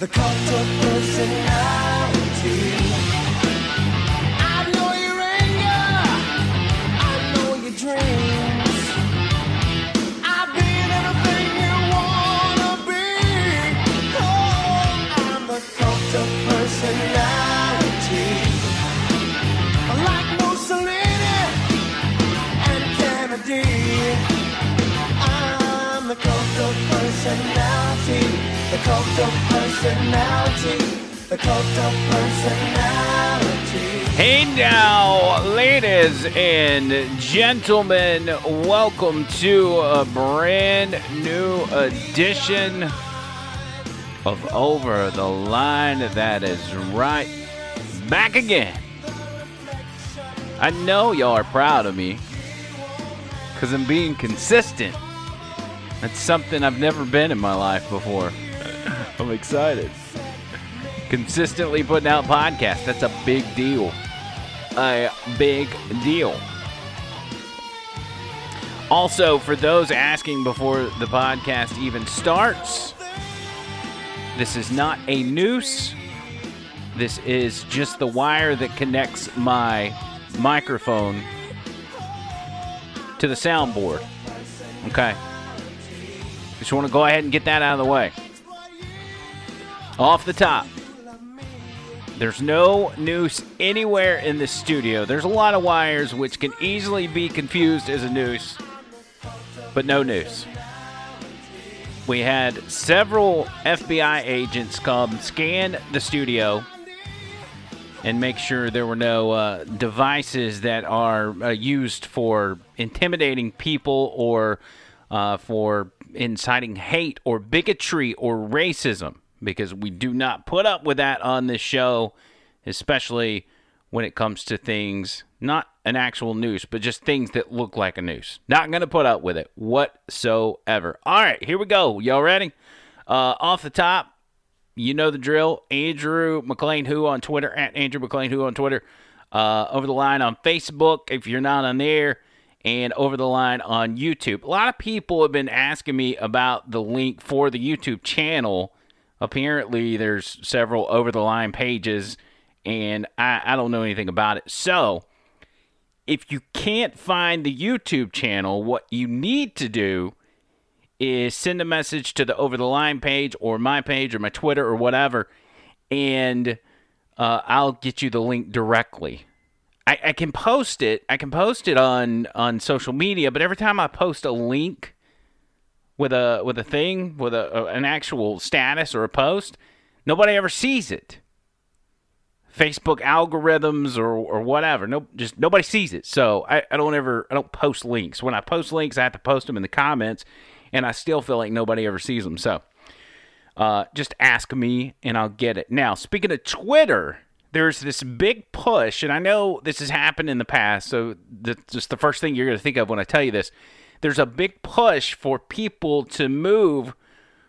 The cult of personality, the cult of personality, the cult of personality. Hey now, ladies and gentlemen, welcome to a brand new edition of Over the Line. That is right, back again. I know y'all are proud of me because I'm being consistent. That's something I've never been in my life before. I'm excited. Consistently putting out podcasts, that's a big deal. A big deal. Also, for those asking before the podcast even starts, this is not a noose. This is just the wire that connects my microphone to the soundboard. Okay. Just want to go ahead and get that out of the way. Off the top, there's no noose anywhere in the studio. There's a lot of wires which can easily be confused as a noose, but no noose. We had several FBI agents come scan the studio and make sure there were no uh, devices that are uh, used for intimidating people or uh, for inciting hate or bigotry or racism because we do not put up with that on this show, especially when it comes to things not an actual noose, but just things that look like a noose. Not going to put up with it whatsoever. All right, here we go. Y'all ready? Uh, off the top, you know the drill. Andrew McLean Who on Twitter at Andrew McLean Who on Twitter. Uh, over the line on Facebook if you're not on there, and over the line on YouTube. A lot of people have been asking me about the link for the YouTube channel. Apparently, there's several over the line pages, and I, I don't know anything about it. So, if you can't find the YouTube channel, what you need to do is send a message to the over the line page or my page or my Twitter or whatever, and uh, I'll get you the link directly. I, I can post it. I can post it on on social media, but every time I post a link with a with a thing with a, a an actual status or a post, nobody ever sees it. Facebook algorithms or, or whatever. No, just nobody sees it. So I, I don't ever I don't post links. When I post links, I have to post them in the comments, and I still feel like nobody ever sees them. So uh, just ask me and I'll get it. Now, speaking of Twitter, there's this big push, and I know this has happened in the past. So that's just the first thing you're going to think of when I tell you this. There's a big push for people to move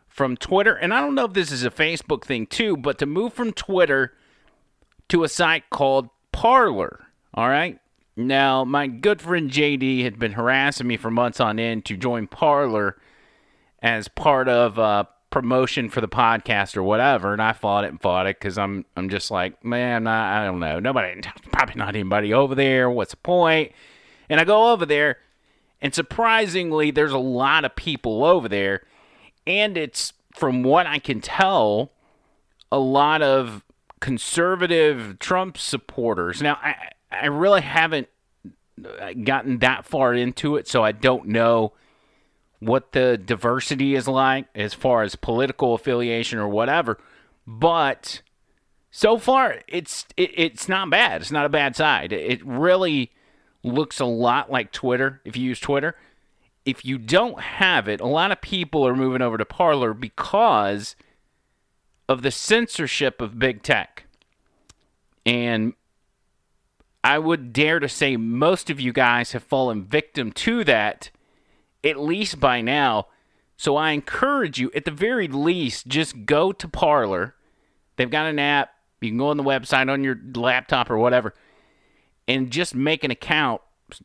from Twitter, and I don't know if this is a Facebook thing too, but to move from Twitter to a site called Parler. All right. Now, my good friend JD had been harassing me for months on end to join Parler as part of uh, promotion for the podcast or whatever, and I fought it and fought it because I'm I'm just like, man, I, I don't know, nobody, probably not anybody over there. What's the point? And I go over there, and surprisingly, there's a lot of people over there, and it's from what I can tell, a lot of conservative Trump supporters. Now, I I really haven't uh, gotten that far into it, so I don't know what the diversity is like as far as political affiliation or whatever. But so far, it's it, it's not bad. It's not a bad side. It really looks a lot like Twitter if you use Twitter. If you don't have it, a lot of people are moving over to Parler because of the censorship of big tech. And I would dare to say most of you guys have fallen victim to that, at least by now. So I encourage you, at the very least, just go to Parler. They've got an app. You can go on the website on your laptop or whatever and just make an account.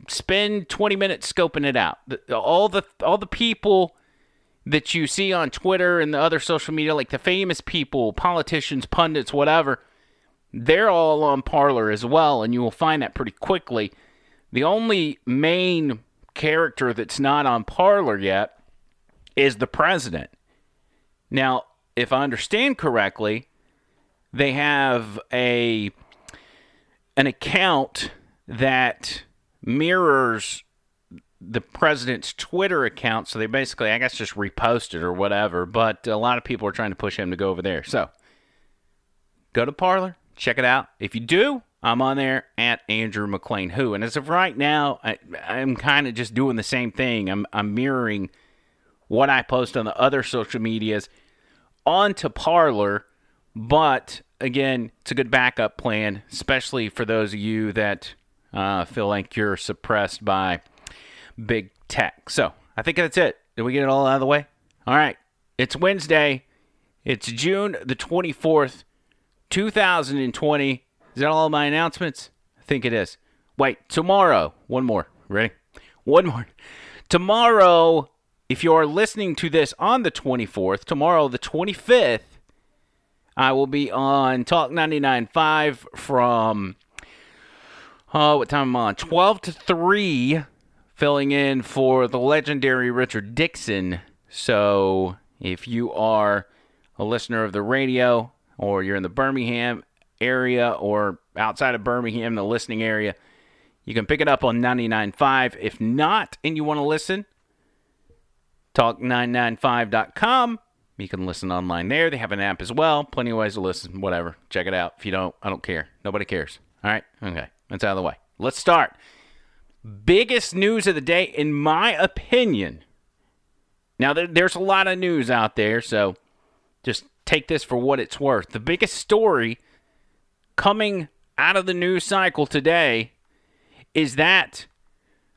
Spend 20 minutes scoping it out. All the all the people that you see on Twitter and the other social media, like the famous people, politicians, pundits, whatever, they're all on Parler as well, and you will find that pretty quickly. The only main character that's not on Parler yet is the president. Now, if I understand correctly, they have a an account that mirrors the president's Twitter account. So they basically, I guess, just reposted or whatever. But a lot of people are trying to push him to go over there. So go to Parler, check it out. If you do, I'm on there at Andrew McLean Who. And as of right now, I, am kind of just doing the same thing. I'm, I'm mirroring what I post on the other social medias onto Parler. But again, it's a good backup plan, especially for those of you that uh, feel like you're suppressed by big tech. So I think that's it. Did we get it all out of the way? All right. It's Wednesday. It's June the 24th, 2020. Is that all my announcements? I think it is. Wait, tomorrow. One more. Ready? One more. Tomorrow, if you are listening to this on the 24th, tomorrow, the 25th, I will be on Talk 99.5 from, oh, what time am I on? 12 to 3 filling in for the legendary Richard Dixon. So if you are a listener of the radio or you're in the Birmingham area or outside of Birmingham, the listening area, you can pick it up on 99.5. If not, and you want to listen, talk995.com. You can listen online there. They have an app as well. Plenty of ways to listen. Whatever. Check it out. If you don't, I don't care. Nobody cares. All right? Okay. That's out of the way. Let's start biggest news of the day, in my opinion. Now, there's a lot of news out there, so just take this for what it's worth. The biggest story coming out of the news cycle today is that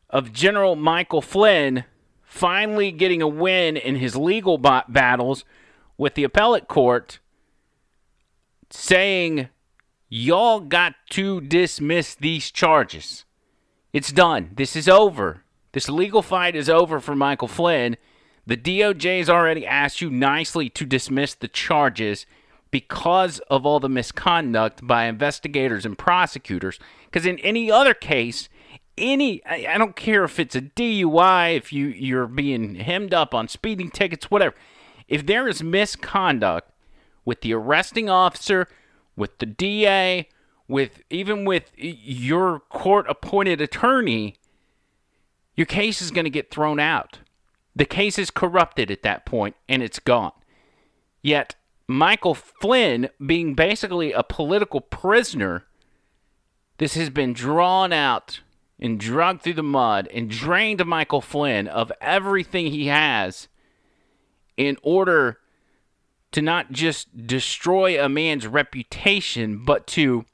of General Michael Flynn finally getting a win in his legal battles with the appellate court, saying, Y'all got to dismiss these charges. It's done. This is over. This legal fight is over for Michael Flynn. The DOJ has already asked you nicely to dismiss the charges because of all the misconduct by investigators and prosecutors. Because in any other case, any I, don't care if it's a DUI, if you you're being hemmed up on speeding tickets, whatever. If there is misconduct with the arresting officer, with the DA, with even with your court appointed attorney, your case is going to get thrown out. The case is corrupted at that point and it's gone. Yet, Michael Flynn, being basically a political prisoner, this has been drawn out and dragged through the mud and drained Michael Flynn of everything he has in order to not just destroy a man's reputation, but to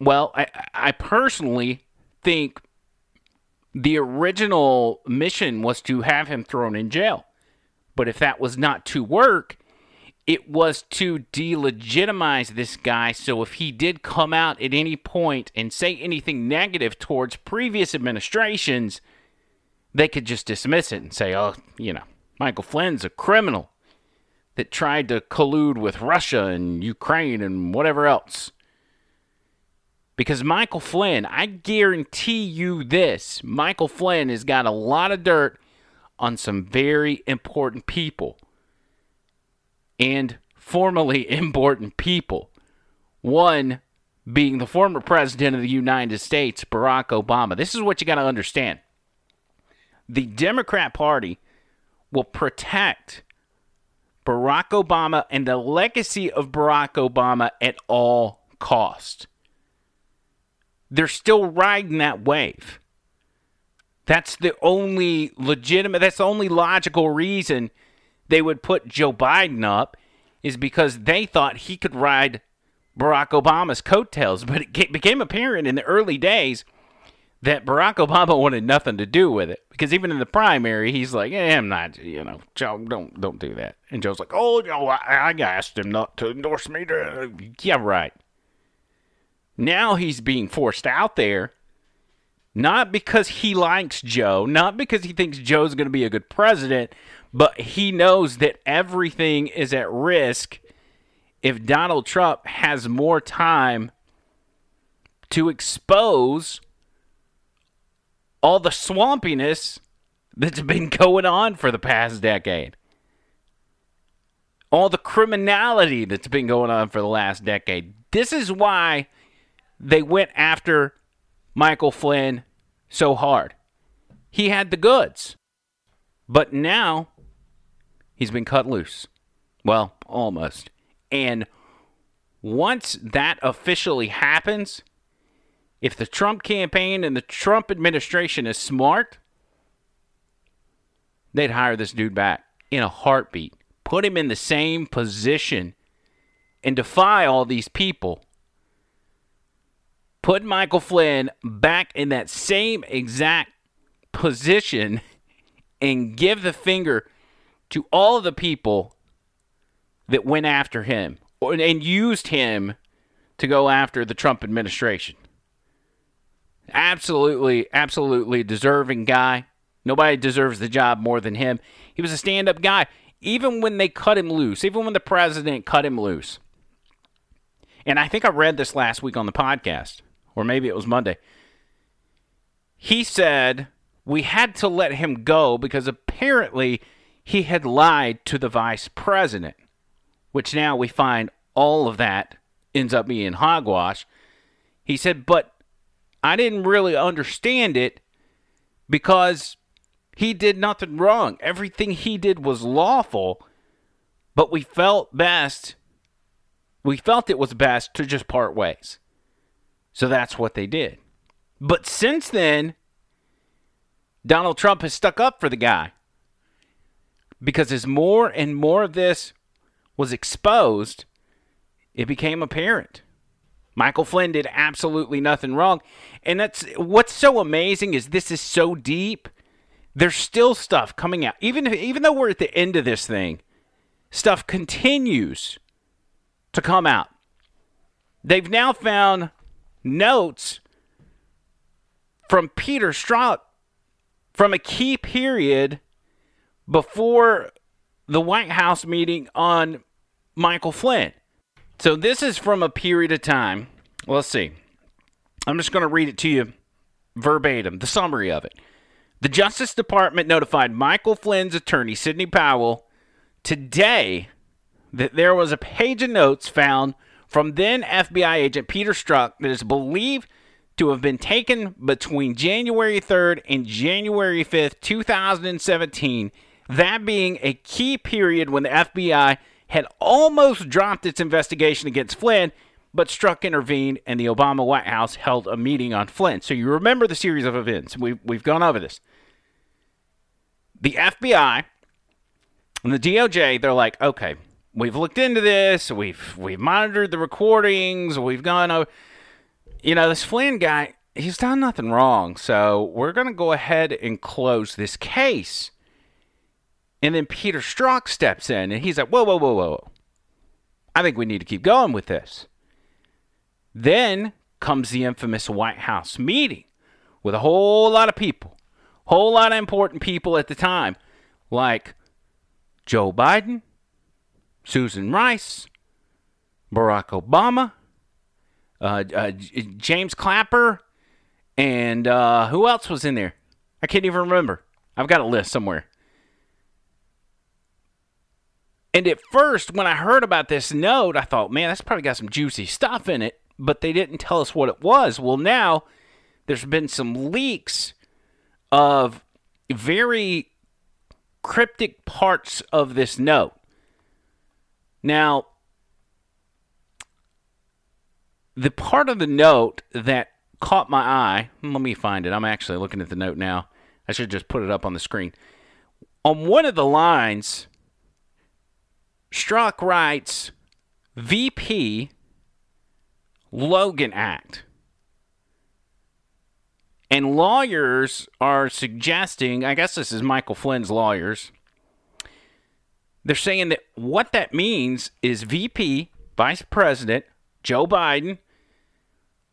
well, I, I personally think the original mission was to have him thrown in jail. But if that was not to work, it was to delegitimize this guy. So if he did come out at any point and say anything negative towards previous administrations, they could just dismiss it and say, oh, you know, Michael Flynn's a criminal. that tried to collude with Russia and Ukraine and whatever else. Because Michael Flynn, I guarantee you this Michael Flynn has got a lot of dirt on some very important people and formerly important people. One being the former president of the United States, Barack Obama. This is what you got to understand. The Democrat Party will protect Barack Obama and the legacy of Barack Obama at all cost. They're still riding that wave. That's the only legitimate, that's the only logical reason they would put Joe Biden up is because they thought he could ride Barack Obama's coattails. But it became apparent in the early days that Barack Obama wanted nothing to do with it because even in the primary, he's like, eh, "I'm not, you know, Joe, don't don't do that." And Joe's like, "Oh, Joe, I, I asked him not to endorse me." Yeah, right. Now he's being forced out there, not because he likes Joe, not because he thinks Joe's going to be a good president, but he knows that everything is at risk if Donald Trump has more time to expose all the swampiness that's been going on for the past decade. All the criminality that's been going on for the last decade. This is why they went after Michael Flynn so hard. He had the goods. But now he's been cut loose. Well, almost. And once that officially happens, if the Trump campaign and the Trump administration is smart, they'd hire this dude back in a heartbeat, put him in the same position, and defy all these people. Put Michael Flynn back in that same exact position and give the finger to all the people that went after him and used him to go after the Trump administration. Absolutely, absolutely deserving guy. Nobody deserves the job more than him. He was a stand up guy. Even when they cut him loose, even when the president cut him loose. And I think I read this last week on the podcast, or maybe it was Monday. He said we had to let him go because apparently he had lied to the vice president, which now we find all of that ends up being hogwash. He said, but I didn't really understand it because he did nothing wrong. Everything he did was lawful, but we felt best, we felt it was best to just part ways. So that's what they did. But since then, Donald Trump has stuck up for the guy. Because as more and more of this was exposed, it became apparent. Michael Flynn did absolutely nothing wrong. And that's what's so amazing is this is so deep. There's still stuff coming out. Even even though we're at the end of this thing, stuff continues to come out. They've now found notes from Peter Strzok from a key period before the White House meeting on Michael Flynn. So this is from a period of time. Let's see. I'm just going to read it to you verbatim, the summary of it. The Justice Department notified Michael Flynn's attorney, Sidney Powell, today that there was a page of notes found from then FBI agent Peter Strzok that is believed to have been taken between January 3rd and January 5th, 2017, that being a key period when the FBI had almost dropped its investigation against Flynn, but Strzok intervened and the Obama White House held a meeting on Flynn. So you remember the series of events. We've, we've gone over this. The FBI and the DOJ, they're like, okay, we've looked into this, we've we've monitored the recordings, we've gone over you know, this Flynn guy, he's done nothing wrong. So we're gonna go ahead and close this case. And then Peter Strzok steps in and he's like, whoa, whoa, whoa, whoa. I think we need to keep going with this. Then comes the infamous White House meeting with a whole lot of people, whole lot of important people at the time, like Joe Biden, Susan Rice, Barack Obama, uh, uh, James Clapper, and uh, who else was in there? I can't even remember. I've got a list somewhere. And at first, when I heard about this note, I thought, man, that's probably got some juicy stuff in it, but they didn't tell us what it was. Well, now there's been some leaks of very cryptic parts of this note. Now, the part of the note that caught my eye, let me find it. I'm actually looking at the note now. I should just put it up on the screen. On one of the lines, Strzok writes VP Logan Act. And lawyers are suggesting, I guess this is Michael Flynn's lawyers, they're saying that what that means is VP, Vice President Joe Biden,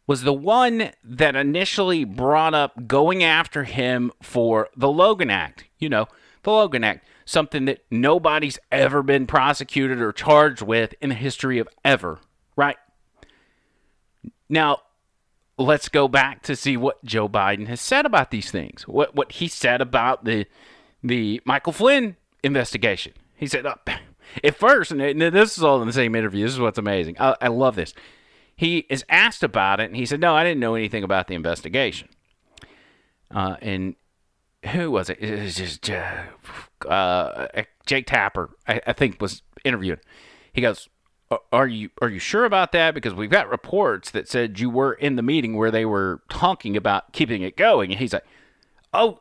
was the one that initially brought up going after him for the Logan Act. You know, the Logan Act, something that nobody's ever been prosecuted or charged with in the history of ever, right? Now, let's go back to see what Joe Biden has said about these things. What what he said about the the Michael Flynn investigation. He said, uh, at first, and this is all in the same interview. This is what's amazing. I, I love this. He is asked about it, and he said, "No, I didn't know anything about the investigation." Uh, and who was it? It was just uh, uh, Jake Tapper, I, I think, was interviewed. He goes, "Are you are you sure about that? Because we've got reports that said you were in the meeting where they were talking about keeping it going." And he's like, "Oh,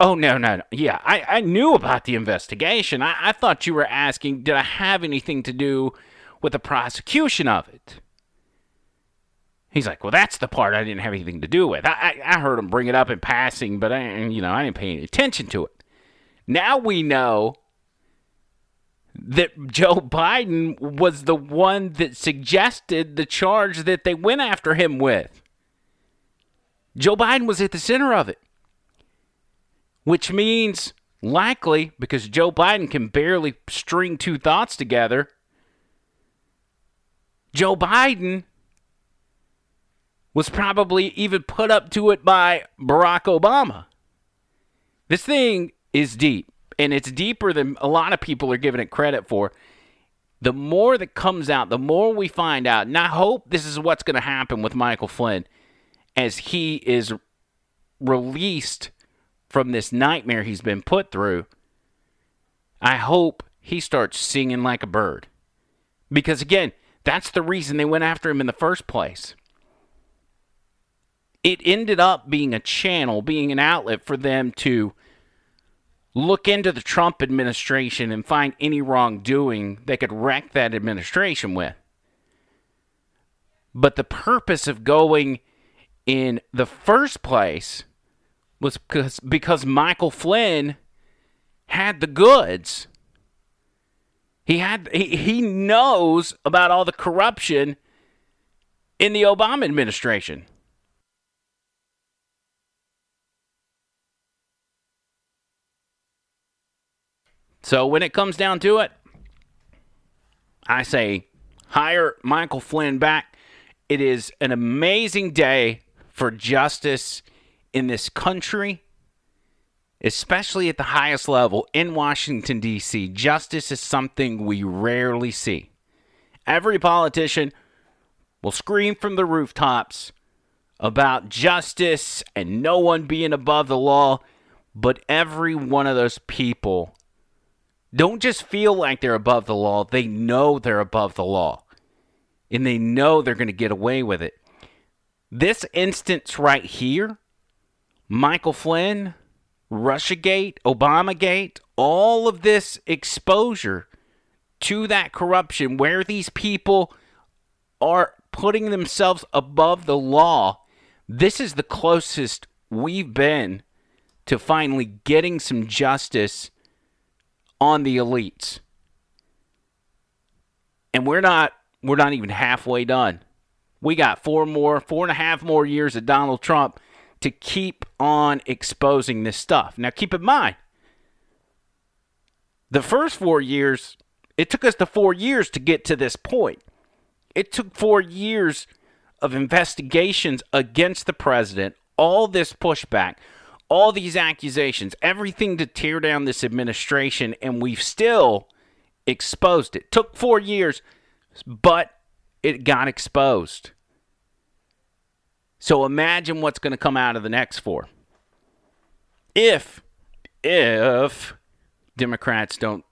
oh no, no, no. Yeah, I, I knew about the investigation. I, I thought you were asking, did I have anything to do with the prosecution of it?" He's like, well, that's the part I didn't have anything to do with. I, I, I heard him bring it up in passing, but I, you know, I didn't pay any attention to it. Now we know that Joe Biden was the one that suggested the charge that they went after him with. Joe Biden was at the center of it, which means likely because Joe Biden can barely string two thoughts together. Joe Biden was probably even put up to it by Barack Obama. This thing is deep, and it's deeper than a lot of people are giving it credit for. The more that comes out, the more we find out. And I hope this is what's going to happen with Michael Flynn as he is released from this nightmare he's been put through. I hope he starts singing like a bird. Because again, that's the reason they went after him in the first place it ended up being a channel, being an outlet for them to look into the Trump administration and find any wrongdoing they could wreck that administration with. But the purpose of going in the first place was because, because Michael Flynn had the goods. He had he, he knows about all the corruption in the Obama administration. So when it comes down to it, I say hire Michael Flynn back. It is an amazing day for justice in this country, especially at the highest level in Washington, D.C. Justice is something we rarely see. Every politician will scream from the rooftops about justice and no one being above the law, but every one of those people don't just feel like they're above the law, they know they're above the law. And they know they're going to get away with it. This instance right here, Michael Flynn, Russiagate, Obamagate, all of this exposure to that corruption where these people are putting themselves above the law, this is the closest we've been to finally getting some justice on the elites. And we're not we're not even halfway done. We got four more, four and a half more years of Donald Trump to keep on exposing this stuff. Now keep in mind, the first four years It took us the four years to get to this point. It took four years of investigations against the president, all this pushback, all these accusations, everything to tear down this administration, and we've still exposed it. Took four years, but it got exposed. So imagine what's going to come out of the next four. If, if Democrats don't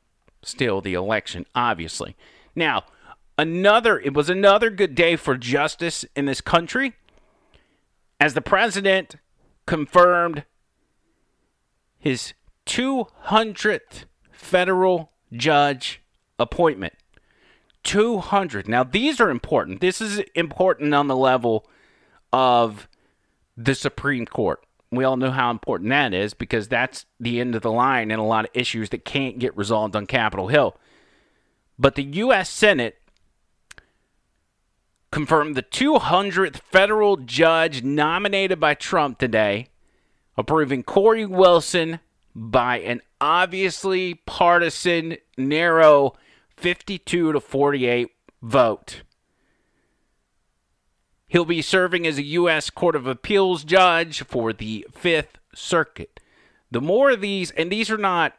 steal the election, obviously. Now, another, it was another good day for justice in this country as the president confirmed his 200th federal judge appointment. 200. Now, these are important. This is important on the level of the Supreme Court. We all know how important that is because that's the end of the line in a lot of issues that can't get resolved on Capitol Hill. But the U.S. Senate confirmed the 200th federal judge nominated by Trump today, approving Cory Wilson by an obviously partisan, narrow 52 to 48 vote. He'll be serving as a U.S. Court of Appeals judge for the Fifth Circuit. The more of these, and these are not,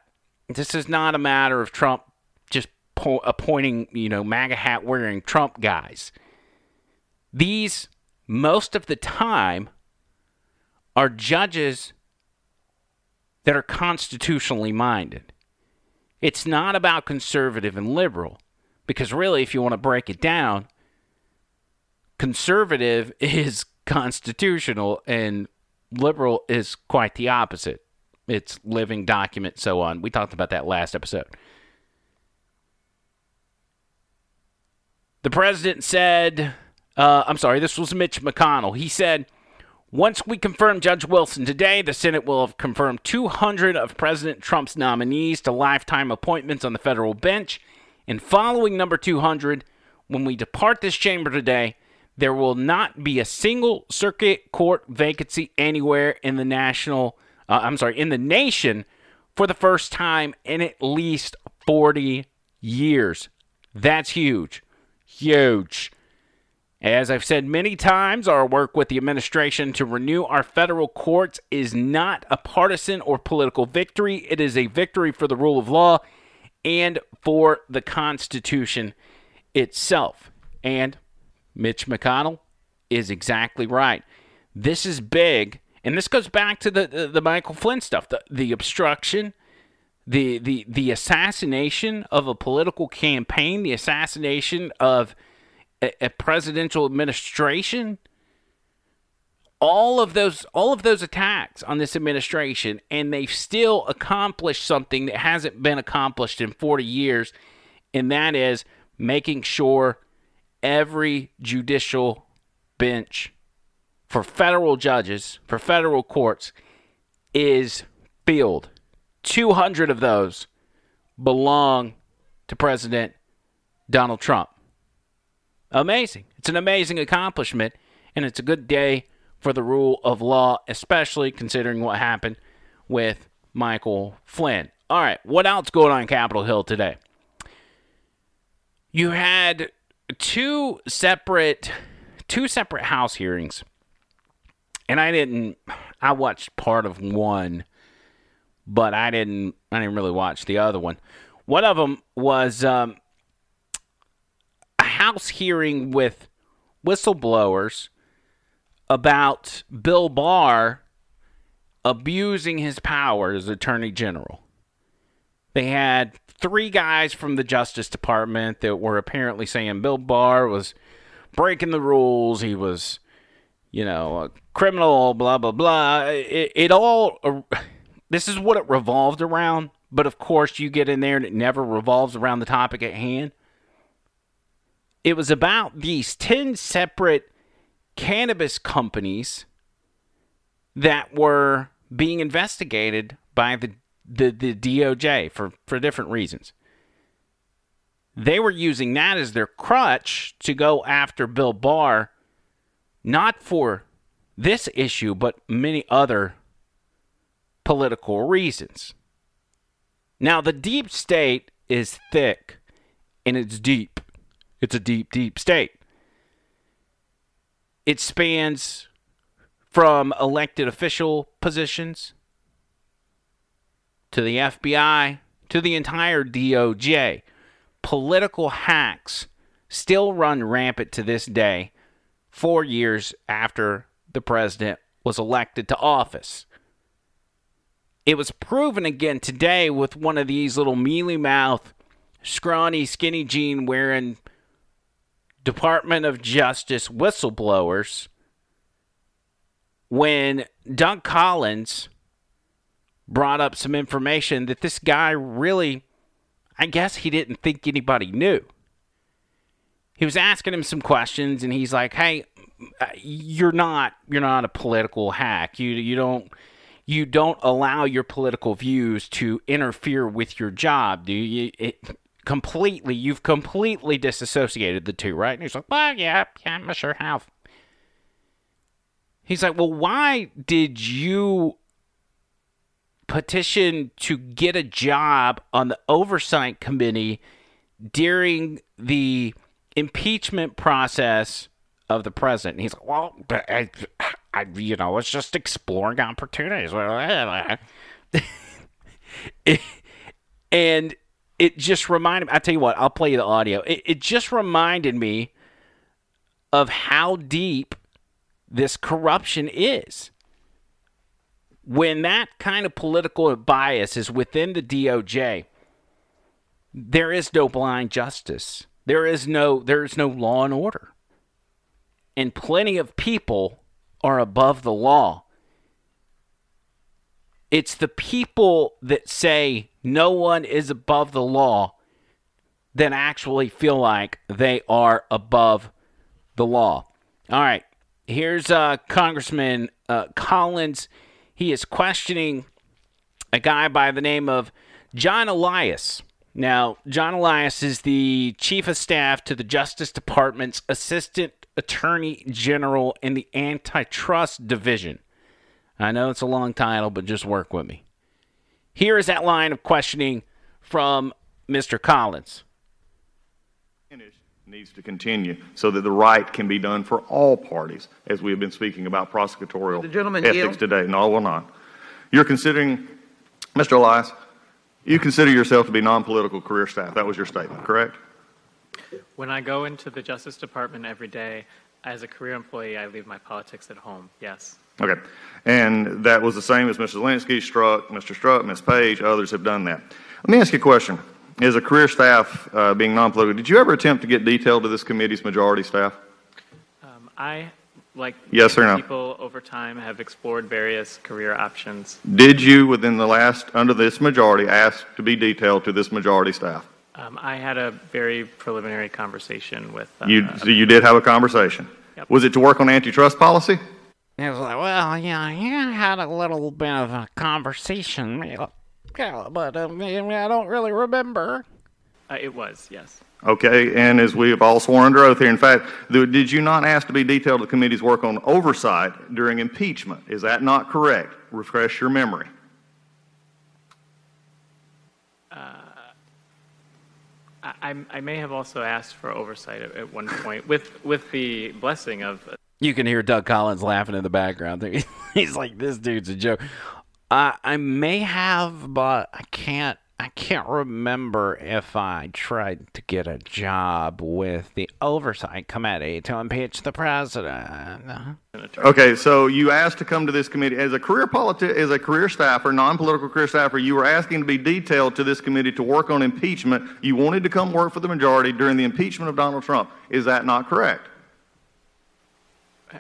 this is not a matter of Trump just po- appointing, you know, MAGA hat wearing Trump guys. These, most of the time, are judges that are constitutionally minded. It's not about conservative and liberal, because really, if you want to break it down, conservative is constitutional and liberal is quite the opposite. It's living document, so on. We talked about that last episode. The president said, uh, I'm sorry, this was Mitch McConnell. He said, once we confirm Judge Wilson today, the Senate will have confirmed 200 of President Trump's nominees to lifetime appointments on the federal bench. And following number 200, when we depart this chamber today, there will not be a single circuit court vacancy anywhere in the national, uh, I'm sorry, in the nation for the first time in at least 40 years. That's huge. Huge. As I've said many times, our work with the administration to renew our federal courts is not a partisan or political victory. It is a victory for the rule of law and for the Constitution itself. And Mitch McConnell is exactly right. This is big, and this goes back to the the, the Michael Flynn stuff, the the obstruction, the the the assassination of a political campaign, the assassination of a, a presidential administration? All of those all of those attacks on this administration and they've still accomplished something that hasn't been accomplished in 40 years and that is making sure every judicial bench for federal judges for federal courts is filled. 200 of those belong to president Donald Trump amazing. It's an amazing accomplishment, and it's a good day for the rule of law, especially considering what happened with Michael Flynn. All right, what else going on Capitol Hill today? You had two separate two separate house hearings. And I didn't I watched part of one, but I didn't I didn't really watch the other one. One of them was um, House hearing with whistleblowers about Bill Barr abusing his power as Attorney General. They had three guys from the Justice Department that were apparently saying Bill Barr was breaking the rules. He was, you know, a criminal, blah, blah, blah. It, it all, this is what it revolved around. But of course, you get in there and it never revolves around the topic at hand it was about these 10 separate cannabis companies that were being investigated by the, the, the DOJ for, for different reasons. They were using that as their crutch to go after Bill Barr, not for this issue, but many other political reasons. Now, the deep state is thick and it's deep. It's a deep, deep state. It spans from elected official positions to the FBI to the entire DOJ. Political hacks still run rampant to this day, four years after the president was elected to office. It was proven again today with one of these little mealy mouth, scrawny, skinny jean wearing Department of Justice whistleblowers when Doug Collins brought up some information that this guy really, I guess he didn't think anybody knew. He was asking him some questions, and he's like, "Hey, uh, you're not you're not a political hack. You you don't." You don't allow your political views to interfere with your job, do you? It, completely, you've completely disassociated the two, right? And he's like, well, yeah, yeah, I sure have. He's like, well, why did you petition to get a job on the oversight committee during the impeachment process of the president? And he's like, well, I, I, you know, it's just exploring opportunities. and it just reminded me, I tell you what, I'll play you the audio. It, it just reminded me of how deep this corruption is. When that kind of political bias is within the DOJ, there is no blind justice. There is no there is no law and order. And plenty of people are above the law. It's the people that say no one is above the law than actually feel like they are above the law. All right, here's uh, Congressman uh, Collins. He is questioning a guy by the name of John Elias. Now, John Elias is the chief of staff to the Justice Department's assistant attorney general in the antitrust division. I know it's a long title, but just work with me. Here is that line of questioning from Mr. Collins. Needs to continue so that the right can be done for all parties, as we have been speaking about prosecutorial The gentleman ethics yield? today. No, I will not. You're considering, Mr. Elias, you consider yourself to be non-political career staff. That was your statement, correct? When I go into the Justice Department every day, as a career employee, I leave my politics at home, yes. Okay. And that was the same as Mr. Zelinsky, Strzok, Mr. Strzok, Ms. Page, others have done that. Let me ask you a question. As a career staff, uh, being non-political, did you ever attempt to get detailed to this committee's majority staff? Um, I, like Yes or no? people over time, have explored various career options. Did you, within the last, under this majority, ask to be detailed to this majority staff? Um, I had a very preliminary conversation with. Uh, You, so you did have a conversation? Yep. Was it to work on antitrust policy? He was like, well, yeah, I had a little bit of a conversation, yeah, but um, I don't really remember. uh, it was, yes. Okay, and as we have all sworn under oath here, in fact, did you not ask to be detailed to the committee's work on oversight during impeachment? Is that not correct? Refresh your memory. I, I'm- I may have also asked for oversight at, at one point with, with the blessing of You can hear Doug Collins laughing in the background. He's like, "This dude's a joke." I I may have, but I can't. I can't remember if I tried to get a job with the oversight committee to impeach the president. Okay, so you asked to come to this committee as a career politi- as a career staffer, non-political career staffer. You were asking to be detailed to this committee to work on impeachment. You wanted to come work for the majority during the impeachment of Donald Trump. Is that not correct?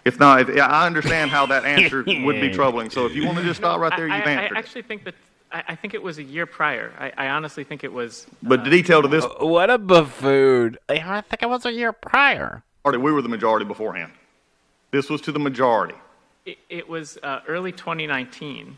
If not, if, I understand how that answer would be troubling. So if you want to just stop right there, I, you've I, I answered. actually think that I, I think it was a year prior. I, I honestly think it was. But the detail to this What a buffoon! I think it was a year prior. party, we were the majority beforehand. This was to the majority. It, it was uh, early 2019.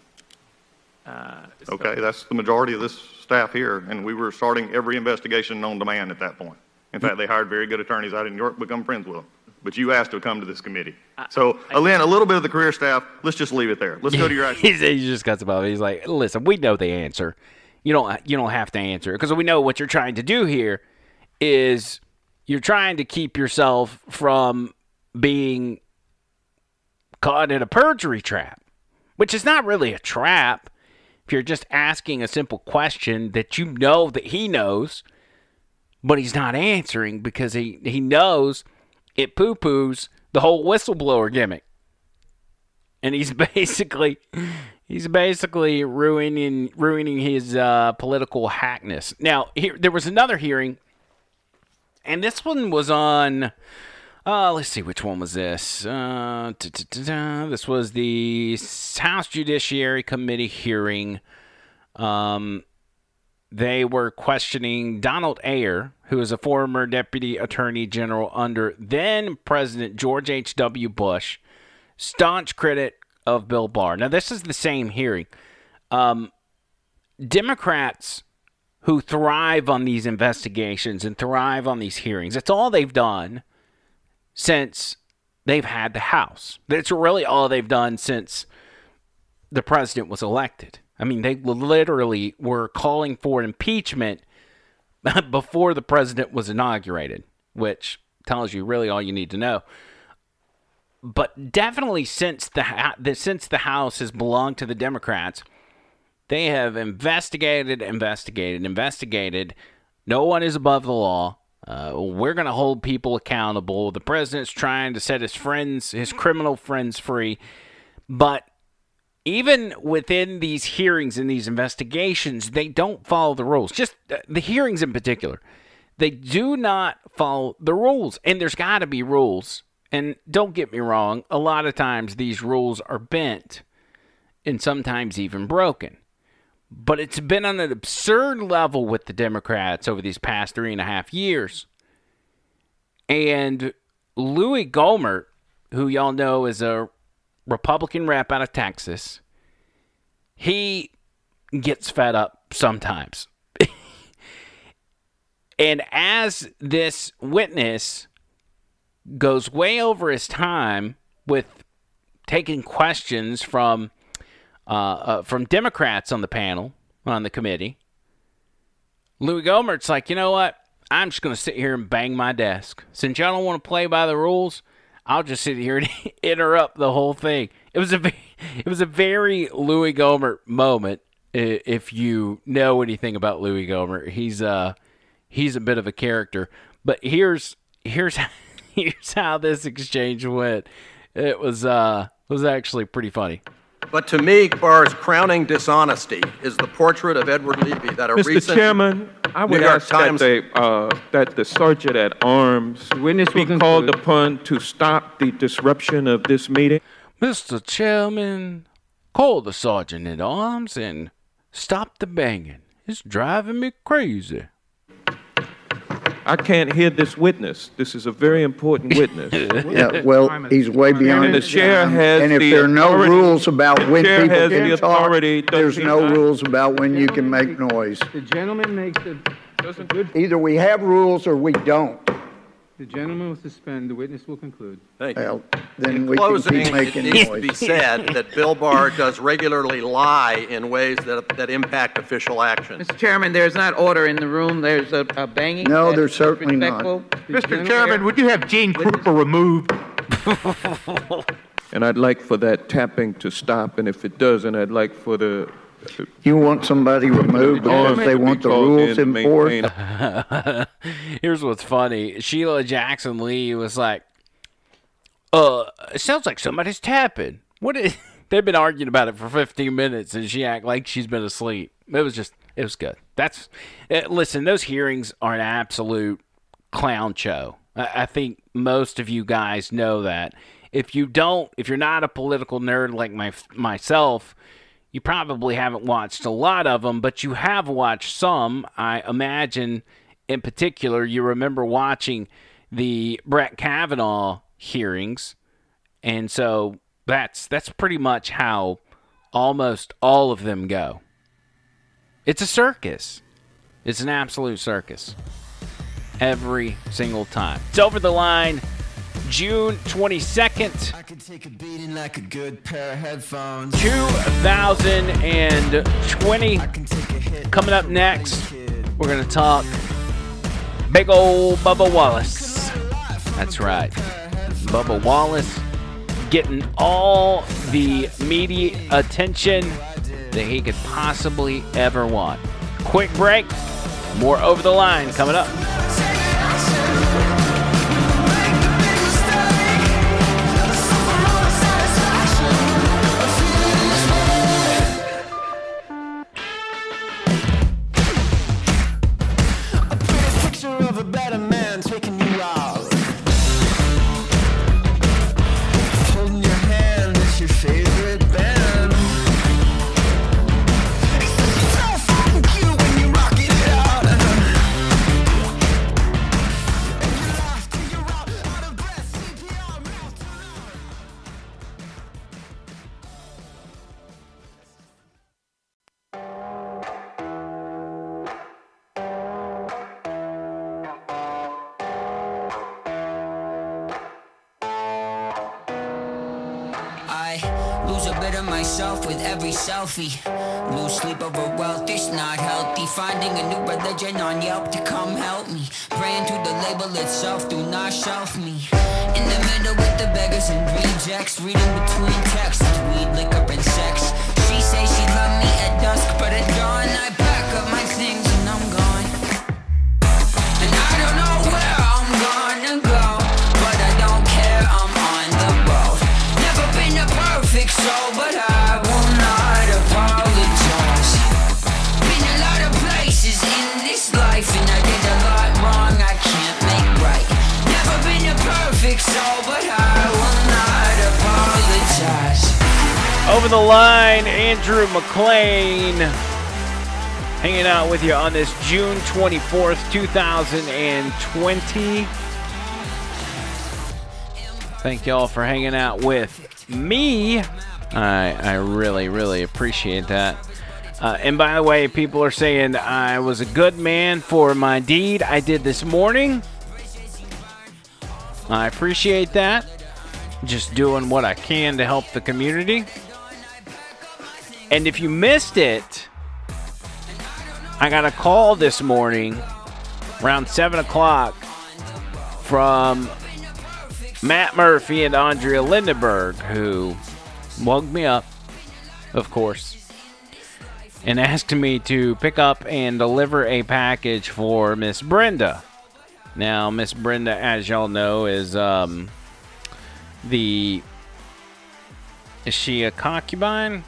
Uh, so- Okay, that's the majority of this staff here, and we were starting every investigation on demand at that point. In fact, they hired very good attorneys out in New York, become friends with them. But you asked to come to this committee. So, Lynn, a little bit of the career staff, let's just leave it there. Let's go to your actual. He's, he just cuts above. He's like, "Listen, we know the answer. You don't. You don't have to answer because we know what you're trying to do here is you're trying to keep yourself from being caught in a perjury trap, which is not really a trap. If you're just asking a simple question that you know that he knows, but he's not answering because he, he knows it poo poos the whole whistleblower gimmick. And he's basically he's basically ruining ruining his uh, political hackness. Now, here there was another hearing, and this one was on uh, let's see, which one was this? Uh, this was the House Judiciary Committee hearing. Um, they were questioning Donald Ayer, who is a former deputy attorney general under then President George H.W. Bush, staunch critic of Bill Barr. Now, this is the same hearing. Um, Democrats who thrive on these investigations and thrive on these hearings, it's all they've done since they've had the House. That's really all they've done since the president was elected. I mean, they literally were calling for impeachment before the president was inaugurated, which tells you really all you need to know. But definitely since the since the House has belonged to the Democrats, they have investigated, investigated, investigated. No one is above the law. Uh, we're going to hold people accountable. The president's trying to set his friends, his criminal friends, free. But even within these hearings and these investigations, they don't follow the rules. Just uh, the hearings in particular, they do not follow the rules. And there's got to be rules. And don't get me wrong, a lot of times these rules are bent and sometimes even broken but it's been on an absurd level with the Democrats over these past three and a half years. And Louis Gohmert, who y'all know is a Republican rep out of Texas, he gets fed up sometimes. and as this witness goes way over his time with taking questions from uh, uh, from Democrats on the panel, on the committee. Louis Gohmert's like, you know what? I'm just going to sit here and bang my desk. Since y'all don't want to play by the rules, I'll just sit here and interrupt the whole thing. It was a it was a very Louis Gohmert moment. If you know anything about Louis Gohmert, he's uh he's a bit of a character. But here's here's here's how this exchange went. It was uh was actually pretty funny. But to me, Barr's crowning dishonesty is the portrait of Edward Levi that a Mr. recent Chairman, I would New York ask that Times- the, uh, that the sergeant at arms Witness be will called conclude. upon to stop the disruption of this meeting. Mr. Chairman, call the sergeant at arms and stop the banging. It's driving me crazy. I can't hear this witness. This is a very important witness. Yeah, well, he's way beyond. And the chair time. has And if the there are no authority- rules about when chair people has the can talk, authority, does there's he no not? rules about when you can make noise. The gentleman makes the, a good, Either we have rules or we don't. The gentleman will suspend, the witness will conclude. Thank you. Well, then In we can closing, keep it making needs to be noise. said that Bill Barr does regularly lie in ways that, that impact official action. Mr. Chairman, there's not order in the room. There's a, a banging. No, that's there's certainly not. disrespectful. Mr. Chairman, would you have Gene Krupa removed? And I'd like for that tapping to stop, and if it doesn't, I'd like for the You want somebody removed because they want the rules enforced? Here's what's funny. Sheila Jackson Lee was like, uh, it sounds like somebody's tapping. What is they've been arguing about it for 15 minutes and she act like she's been asleep. It was just it was good. That's uh, listen, those hearings are an absolute clown show. I, I think most of you guys know that. If you don't, if you're not a political nerd like my myself, you probably haven't watched a lot of them, but you have watched some. I imagine, in particular, you remember watching the Brett Kavanaugh hearings, and so that's that's pretty much how almost all of them go. It's a circus. It's an absolute circus. Every single time. It's over the line. June 22nd, I can take a beating like a good pair of headphones. 2020. I can take a hit. Coming up next, we're going to talk Big old Bubba Wallace. That's right. Bubba Wallace getting all the media attention that he could possibly ever want. Quick break. More over the line coming up. Lose sleep over wealth, it's not healthy. Finding a new religion on Yelp to come help me. Praying to the label itself, do not shelf me. The line, Andrew McLean hanging out with you on this June 24th, 2020. Thank y'all for hanging out with me. I, I really, really appreciate that. Uh, and by the way, people are saying I was a good man for my deed I did this morning. I appreciate that. Just doing what I can to help the community. And if you missed it, I got a call this morning around 7 o'clock from Matt Murphy and Andrea Lindenberg, who woke me up, of course, and asked me to pick up and deliver a package for Miss Brenda. Now, Miss Brenda, as y'all know, is um, the. Is she a concubine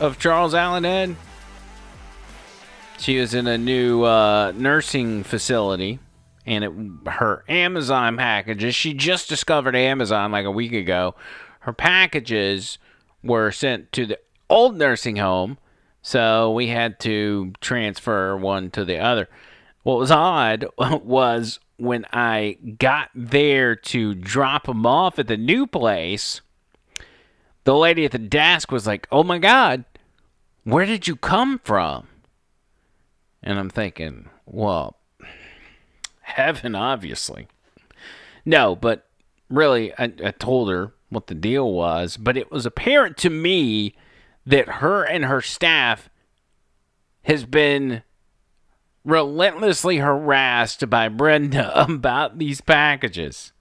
of Charles Allen Ed? She was in a new uh, nursing facility, and it, her Amazon packages. She just discovered Amazon like a week ago. Her packages were sent to the old nursing home, so we had to transfer one to the other. What was odd was when I got there to drop them off at the new place, the lady at the desk was like, "Oh my God, where did you come from?" And I'm thinking, well, heaven, obviously. No, but really, I, I told her what the deal was, but it was apparent to me that her and her staff has been relentlessly harassed by Brenda about these packages.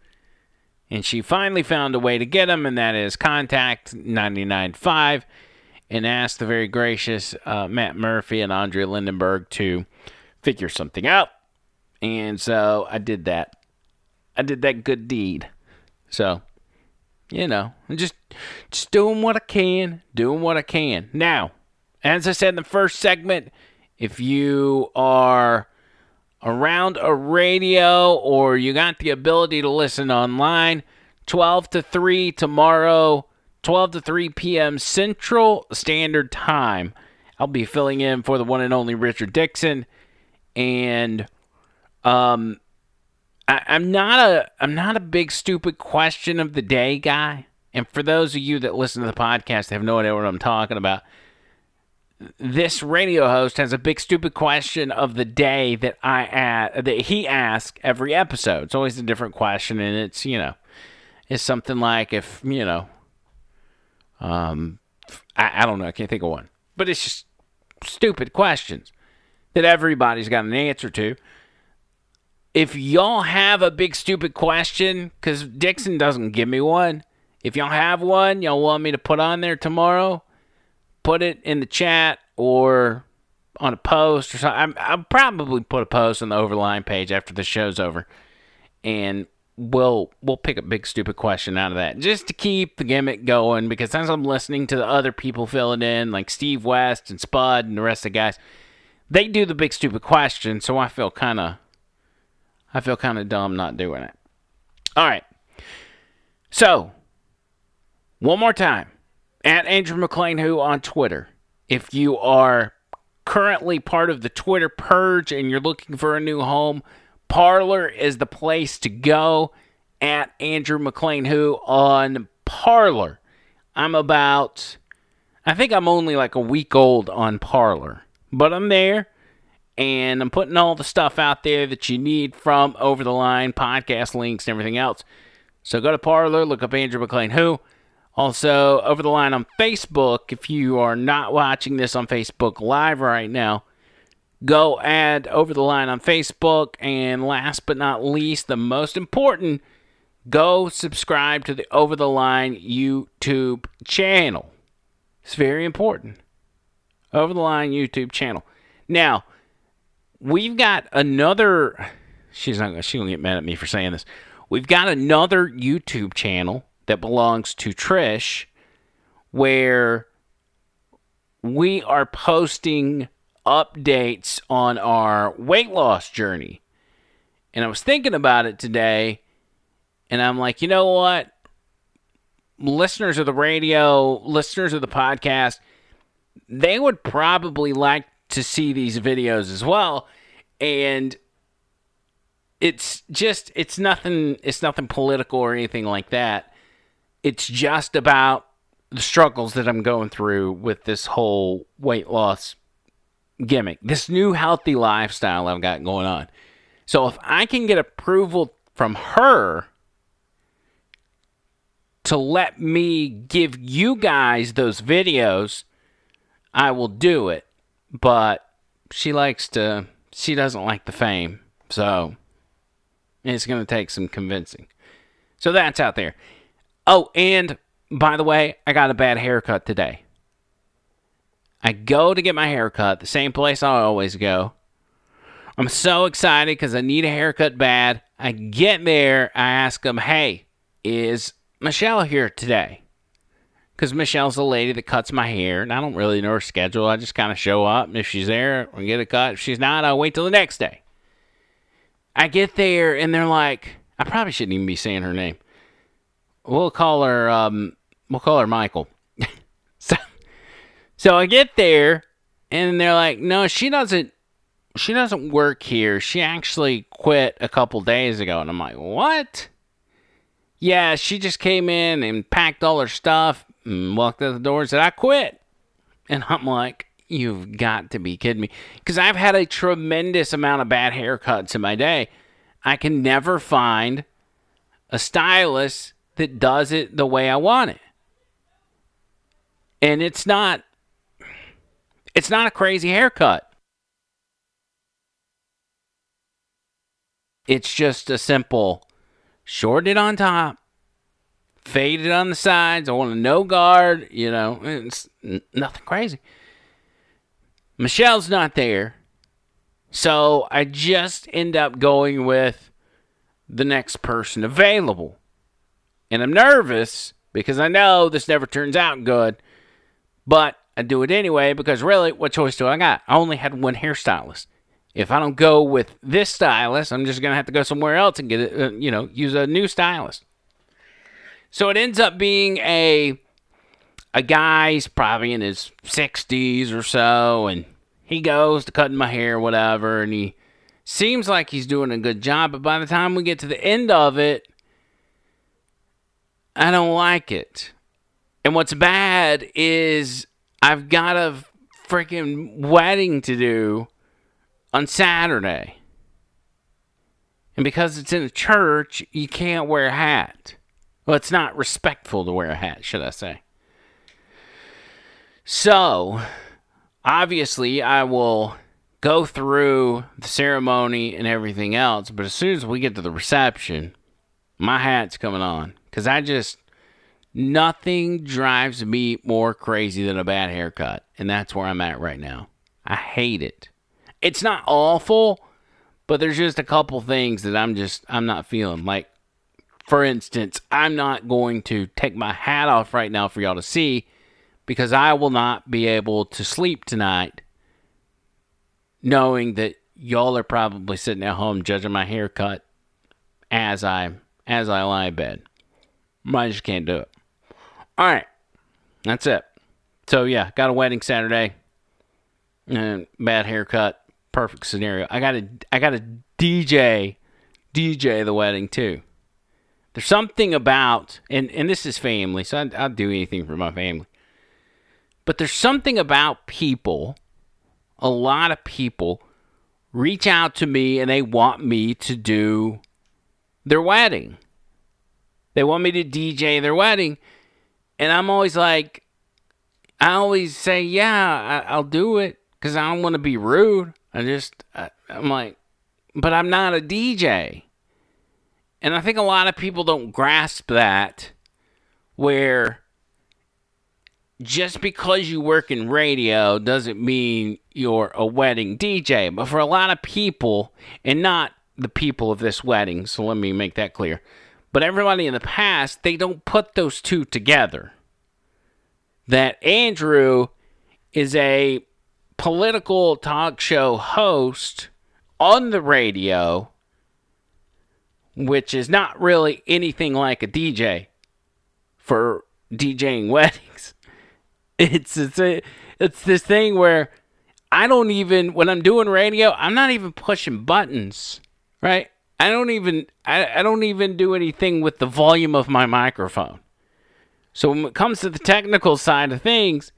And she finally found a way to get them, and that is contact 995 and ask the very gracious uh, Matt Murphy and Andrea Lindenberg to figure something out. And so I did that. I did that good deed. So, you know, I'm just just doing what I can, doing what I can. Now, as I said in the first segment, if you are around a radio or you got the ability to listen online, 12 to 3 tomorrow, 12 to 3 p.m. Central Standard Time. I'll be filling in for the one and only Richard Dixon. And um I, I'm not a I'm not a big stupid question of the day guy. And for those of you that listen to the podcast have no idea what I'm talking about, this radio host has a big stupid question of the day that I ask, that he asks every episode. It's always a different question, and it's you know, it's something like if you know, um, I, I don't know, I can't think of one, but it's just stupid questions that everybody's got an answer to. if y'all have a big stupid question, because Dixon doesn't give me one, if y'all have one y'all want me to put on there tomorrow, put it in the chat or on a post or something. I'm, I'll probably put a post on the Overline page after the show's over, and we'll we'll pick a big stupid question out of that just to keep the gimmick going. Because as I'm listening to the other people filling in, like Steve West and Spud and the rest of the guys, they do the big stupid question, so I feel kind of I feel kind of dumb not doing it. All right. So, one more time. At Andrew McLean Who on Twitter. If you are currently part of the Twitter purge and you're looking for a new home, Parler is the place to go. At Andrew McLean Who on Parler. I'm about, I think I'm only like a week old on Parler, but I'm there and I'm putting all the stuff out there that you need from Over the Line, podcast links, and everything else. So go to Parler, look up Andrew McLean Who. Also, Over the Line on Facebook. If you are not watching this on Facebook Live right now, go add Over the Line on Facebook. And last but not least, the most important, go subscribe to the Over the Line YouTube channel. It's very important. Over the Line YouTube channel. Now, we've got another. She's not. She gonna get mad at me for saying this. We've got another YouTube channel that belongs to Trish, where we are posting updates on our weight loss journey. And I was thinking about it today, and I'm like, you know what? Listeners of the radio, listeners of the podcast, they would probably like to see these videos as well. And it's just it's nothing it's nothing political or anything like that. It's just about the struggles that I'm going through with this whole weight loss gimmick, this new healthy lifestyle I've got going on. So if I can get approval from her to let me give you guys those videos, I will do it. But she likes to, she doesn't like the fame. So it's going to take some convincing. So that's out there. Oh, and by the way, I got a bad haircut today. I go to get my haircut, the same place I always go. I'm so excited because I need a haircut bad. I get there, I ask them, hey, is Michelle here today? Because Michelle's the lady that cuts my hair, and I don't really know her schedule. I just kind of show up, and if she's there, I get a cut. If she's not, I'll wait till the next day. I get there, and they're like, I probably shouldn't even be saying her name. We'll call her, um, we'll call her Michael. so, so I get there, and they're like, no, she doesn't, she doesn't work here. She actually quit a couple days ago, and I'm like, what? Yeah, she just came in and packed all her stuff and walked out the door and said, I quit. And I'm like, you've got to be kidding me. Because I've had a tremendous amount of bad haircuts in my day. I can never find a stylist that does it the way I want it. And it's not it's not a crazy haircut. It's just a simple short it on top, fade it on the sides. I want a no guard, you know, it's nothing crazy. Michelle's not there. So I just end up going with the next person available. And I'm nervous because I know this never turns out good. But I do it anyway because really, what choice do I got? I only had one hairstylist. If I don't go with this stylist, I'm just going to have to go somewhere else and get it, uh, you know, use a new stylist. So it ends up being a a guy's probably in his 60s or so and he goes to cutting my hair whatever and he seems like he's doing a good job but by the time we get to the end of it I don't like it. And what's bad is I've got a freaking wedding to do on Saturday. And because it's in a church, you can't wear a hat. Well, it's not respectful to wear a hat, should I say. So, obviously, I will go through the ceremony and everything else, but as soon as we get to the reception, my hat's coming on because I just nothing drives me more crazy than a bad haircut, and that's where I'm at right now. I hate it. It's not awful, but there's just a couple things that I'm just I'm not feeling. Like, for instance, I'm not going to take my hat off right now for y'all to see because I will not be able to sleep tonight knowing that y'all are probably sitting at home judging my haircut as I as I lie in bed. I just can't do it. All right, that's it. So yeah, got a wedding Saturday. And bad haircut, perfect scenario. I got a I got a DJ DJ the wedding too. There's something about and and this is family, so I, I'll do anything for my family. But there's something about people a lot of people reach out to me and they want me to do their wedding. They want me to DJ their wedding. And I'm always like, I always say, yeah, I, will do it because I don't want to be rude. I just, I, I'm like, but I'm not a DJ. And I think a lot of people don't grasp that where just because you work in radio doesn't mean you're a wedding DJ. But for a lot of people, and not the people of this wedding, so let me make that clear, but everybody in the past, they don't put those two together. That Andrew is a political talk show host on the radio, which is not really anything like a DJ for DJing weddings. It's it's a, it's this thing where I don't even when I'm doing radio, I'm not even pushing buttons, right? I don't even I, I don't even do anything with the volume of my microphone. So when it comes to the technical side of things,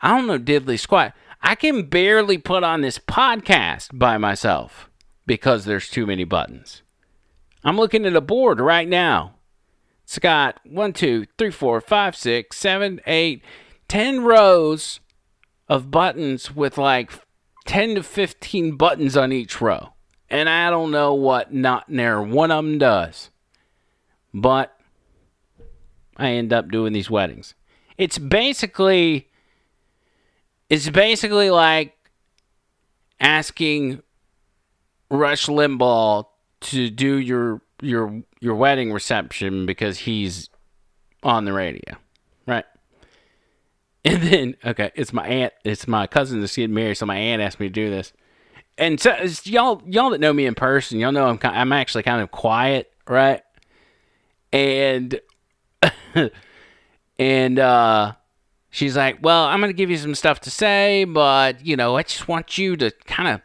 I don't know diddly squat. I can barely put on this podcast by myself because there's too many buttons. I'm looking at a board right now. It's got one, two, three, four, five, six, seven, eight, ten rows of buttons with like 10 to 15 buttons on each row. And I don't know what not near one of them does. But I end up doing these weddings. It's basically it's basically like asking Rush Limbaugh to do your your your wedding reception because he's on the radio. Right? And then, okay, it's my aunt, it's my cousin that's getting married, so my aunt asked me to do this. And so, y'all, y'all that know me in person, y'all know I'm, I'm actually kind of quiet, right? And, and, uh, she's like, well, I'm going to give you some stuff to say, but, you know, I just want you to kind of,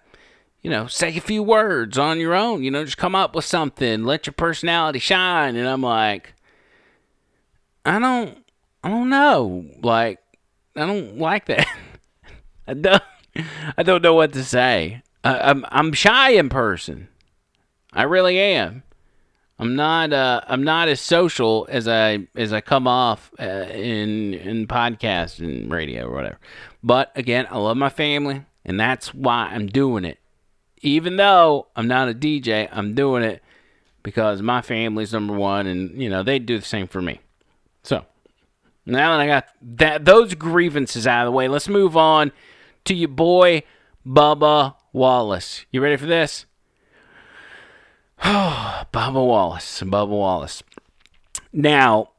you know, say a few words on your own, you know, just come up with something, let your personality shine. And I'm like, I don't, I don't know. Like, I don't like that. I don't. I don't know what to say. I, I'm I'm shy in person. I really am. I'm not. Uh, I'm not as social as I as I come off uh, in in podcast and radio or whatever. But again, I love my family, and that's why I'm doing it. Even though I'm not a DJ, I'm doing it because my family's number one, and you know they do the same for me. So now that I got that those grievances out of the way, let's move on to your boy Bubba Wallace. You ready for this? Oh, Bubba Wallace, Bubba Wallace. Now,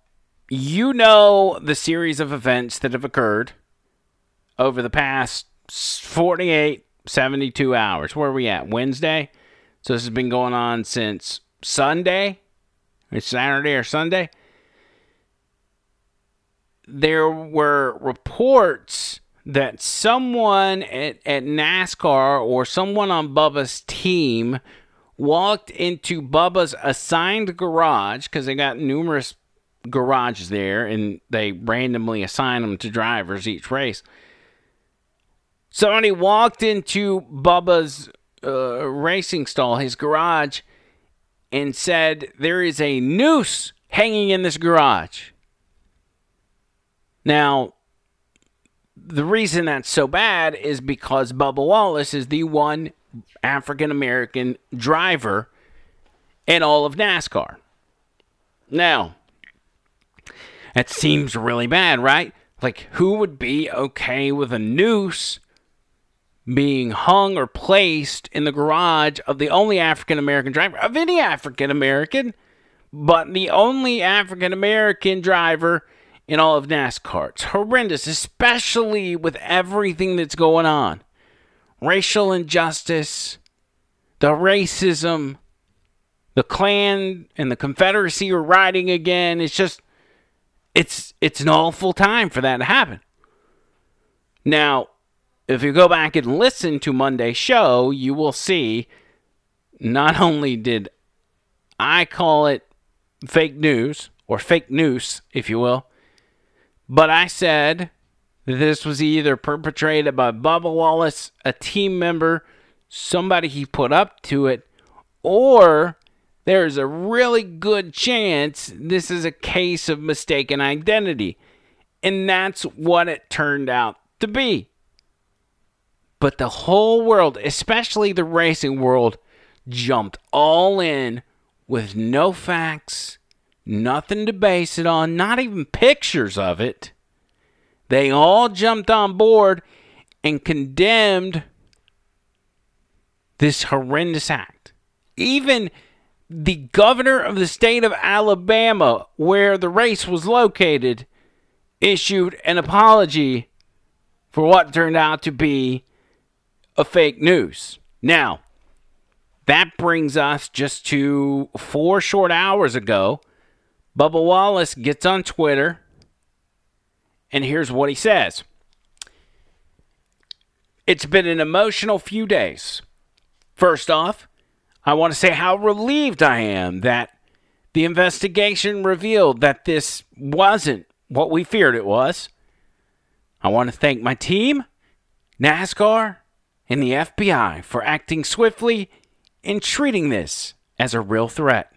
you know the series of events that have occurred over the past 48, 72 hours. Where are we at? Wednesday? So this has been going on since Sunday? It's Saturday or Sunday? there were reports that someone at, at NASCAR or someone on Bubba's team walked into Bubba's assigned garage because they got numerous garages there and they randomly assign them to drivers each race. Somebody walked into Bubba's uh, racing stall, his garage, and said, There is a noose hanging in this garage. Now, the reason that's so bad is because Bubba Wallace is the one African American driver in all of NASCAR. Now, that seems really bad, right? Like, who would be okay with a noose being hung or placed in the garage of the only African American driver, of any African American, but the only African American driver in all of NASCAR? It's horrendous, especially with everything that's going on racial injustice, the racism, the Klan and the Confederacy are riding again. It's just it's it's an awful time for that to happen. Now, if you go back and listen to Monday's show, you will see not only did I call it fake news or fake news, if you will, but I said that this was either perpetrated by Bubba Wallace, a team member, somebody he put up to it, or there's a really good chance this is a case of mistaken identity. And that's what it turned out to be. But the whole world, especially the racing world, jumped all in with no facts, nothing to base it on, not even pictures of it. They all jumped on board and condemned this horrendous act. Even the governor of the state of Alabama, where the race was located, issued an apology for what turned out to be a fake news. Now, that brings us just to four short hours ago. Bubba Wallace gets on Twitter, and here's what he says It's been an emotional few days. First off, I want to say how relieved I am that the investigation revealed that this wasn't what we feared it was. I want to thank my team, NASCAR, and the FBI for acting swiftly and treating this as a real threat.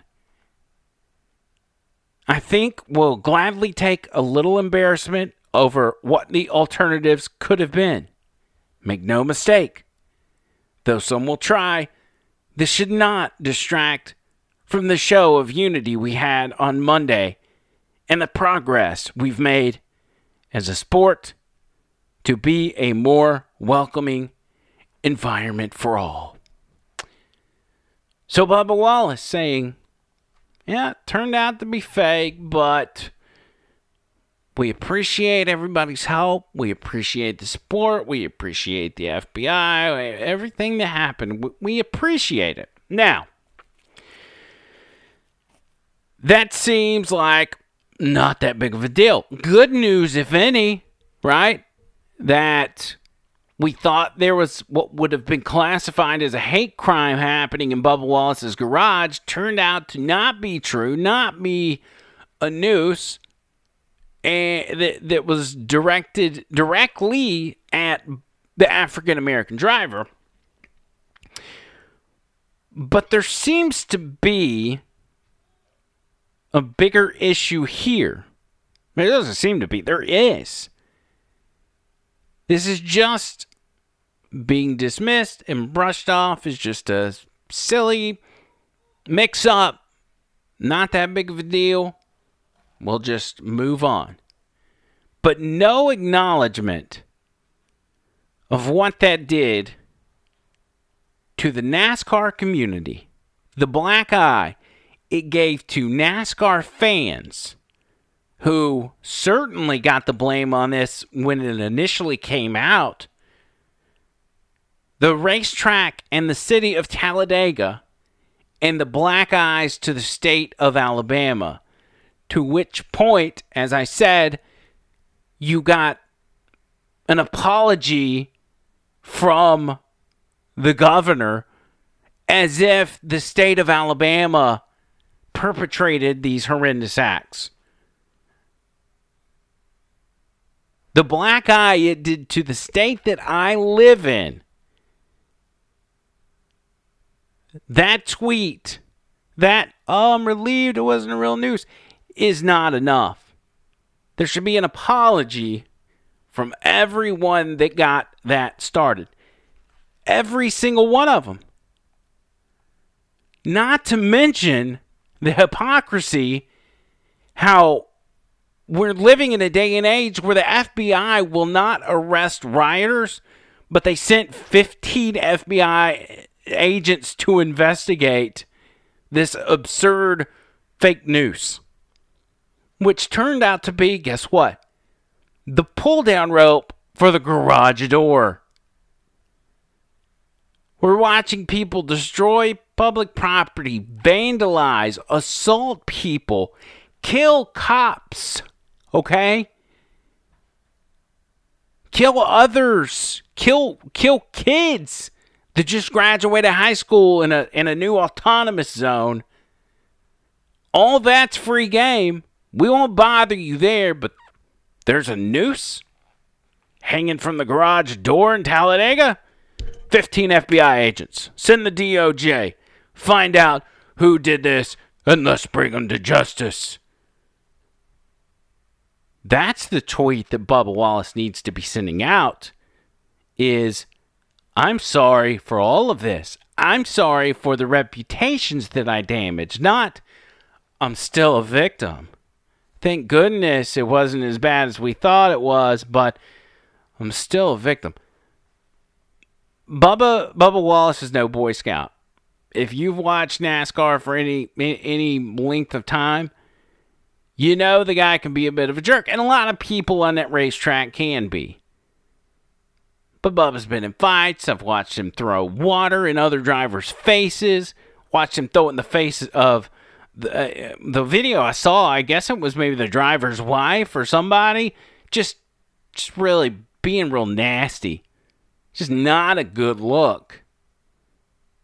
I think we'll gladly take a little embarrassment over what the alternatives could have been. Make no mistake, though some will try, this should not distract from the show of unity we had on Monday and the progress we've made as a sport to be a more welcoming environment for all. So Bubba Wallace saying, yeah, turned out to be fake, but we appreciate everybody's help. We appreciate the support. We appreciate the FBI. Everything that happened, we appreciate it. Now, that seems like not that big of a deal. Good news, if any, right? That we thought there was what would have been classified as a hate crime happening in Bubba Wallace's garage turned out to not be true, not be a noose and that, that was directed directly at the African American driver. But there seems to be a bigger issue here. There doesn't seem to be. There is. This is just being dismissed and brushed off as just a silly mix up. Not that big of a deal. We'll just move on. But no acknowledgement of what that did to the NASCAR community, the black eye it gave to NASCAR fans who certainly got the blame on this when it initially came out. The racetrack and the city of Talladega and the black eyes to the state of Alabama to which point, as I said, you got an apology from the governor as if the state of Alabama perpetrated these horrendous acts. The black eye it did to the state that I live in. That tweet, that, oh, I'm relieved it wasn't a real news is not enough. There should be an apology from everyone that got that started. Every single one of them. Not to mention the hypocrisy, how we're living in a day and age where the FBI will not arrest rioters, but they sent 15 FBI agents to investigate this absurd fake news, which turned out to be, guess what? The pull down rope for the garage door. We're watching people destroy public property, vandalize, assault people, kill cops, okay? Kill others, kill kill kids that just graduated high school in a in a new autonomous zone. All that's free game. We won't bother you there, but there's a noose hanging from the garage door in Talladega. 15 FBI agents. Send the DOJ. Find out who did this and let's bring them to justice. That's the tweet that Bubba Wallace needs to be sending out is I'm sorry for all of this. I'm sorry for the reputations that I damaged, not I'm still a victim. Thank goodness it wasn't as bad as we thought it was, but I'm still a victim. Bubba Bubba Wallace is no Boy Scout. If you've watched NASCAR for any any length of time, you know the guy can be a bit of a jerk, and a lot of people on that racetrack can be. But Bubba's been in fights. I've watched him throw water in other drivers' faces. Watched him throw it in the face of the uh, the video I saw. I guess it was maybe the driver's wife or somebody. Just just really being real nasty. Just not a good look.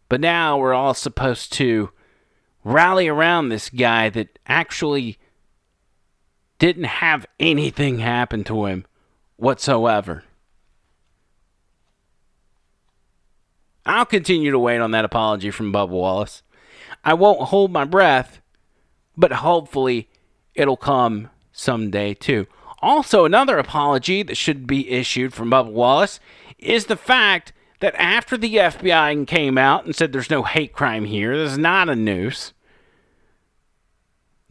But now we're all supposed to rally around this guy that actually didn't have anything happen to him whatsoever. I'll continue to wait on that apology from Bubba Wallace. I won't hold my breath, but hopefully it'll come someday too. Also, another apology that should be issued from Bubba Wallace is the fact that after the FBI came out and said there's no hate crime here, there's not a noose.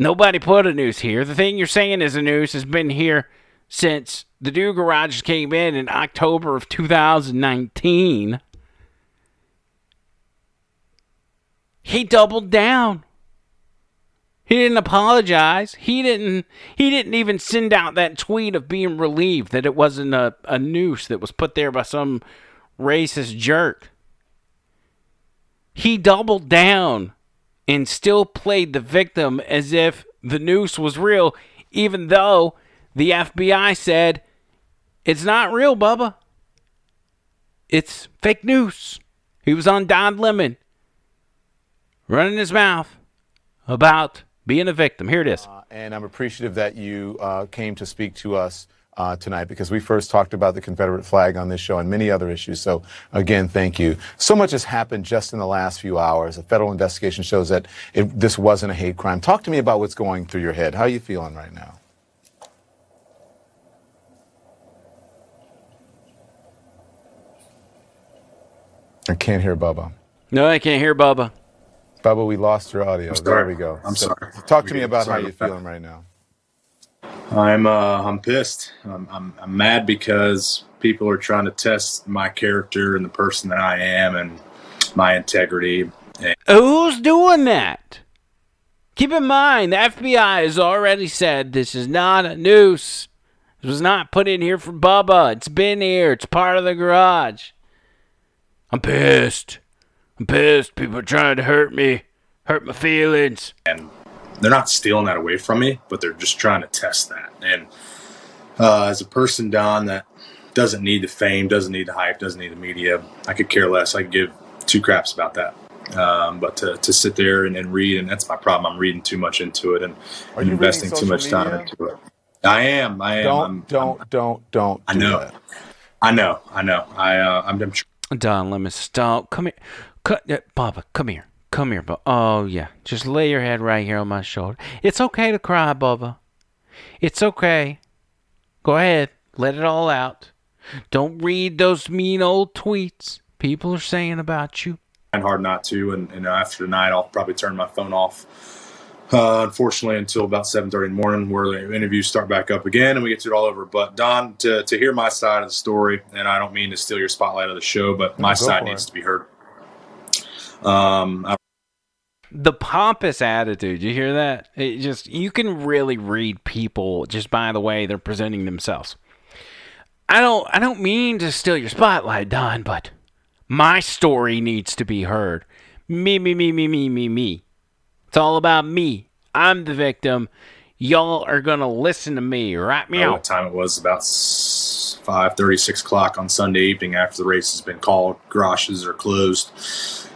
Nobody put a noose here. The thing you're saying is a noose has been here since the new garage came in in October of 2019. He doubled down. He didn't apologize. He didn't he didn't even send out that tweet of being relieved that it wasn't a, a noose that was put there by some racist jerk. He doubled down and still played the victim as if the noose was real, even though the FBI said it's not real, Bubba. It's fake news. He was on Don Lemon running his mouth about being a victim. Here it is. Uh, and I'm appreciative that you uh, came to speak to us uh, tonight because we first talked about the Confederate flag on this show and many other issues. So, again, thank you. So much has happened just in the last few hours. A federal investigation shows that it, this wasn't a hate crime. Talk to me about what's going through your head. How are you feeling right now? I can't hear Bubba. No, I can't hear Bubba. Bubba, we lost your audio. There we go. I'm So, sorry. Talk to me about how you're feeling right now. I'm uh, I'm pissed. I'm, I'm I'm mad because people are trying to test my character and the person that I am and my integrity. And Who's doing that? Keep in mind, the FBI has already said this is not a noose. This was not put in here for Bubba. It's been here. It's part of the garage. I'm pissed. I'm pissed. People are trying to hurt me, hurt my feelings. and they're not stealing that away from me, but they're just trying to test that. And uh, as a person, Don, that doesn't need the fame, doesn't need the hype, doesn't need the media, I could care less. I could give two craps about that. Um, but to, to sit there and, and read, and that's my problem. I'm reading too much into it and, and investing too much social time into it. I am. I am. Don't, I'm, don't, don't, don't. I know. that. I know. I know. I uh, I'm, I'm tr- Don Lemon, stop. Come here. Cut, uh, Bubba, come here. Come here, Bubba. Oh, yeah. Just lay your head right here on my shoulder. It's okay to cry, Bubba. It's okay. Go ahead. Let it all out. Don't read those mean old tweets people are saying about you. trying hard not to, and, and after tonight, I'll probably turn my phone off. Uh, unfortunately, until about 7:30 in the morning, where the interviews start back up again, and we get to it all over. But Don, to, to hear my side of the story, and I don't mean to steal your spotlight of the show, but my go side needs it. to be heard. Um, I the pompous attitude you hear that? It just you can really read people just by the way they're presenting themselves. I don't i don't mean to steal your spotlight don but my story needs to be heard. Me me me me me me me. It's all about me. I'm the victim. Y'all are gonna listen to me. Right know meow. what time it was about five thirty, six o'clock on sunday evening after the race has been called garages are closed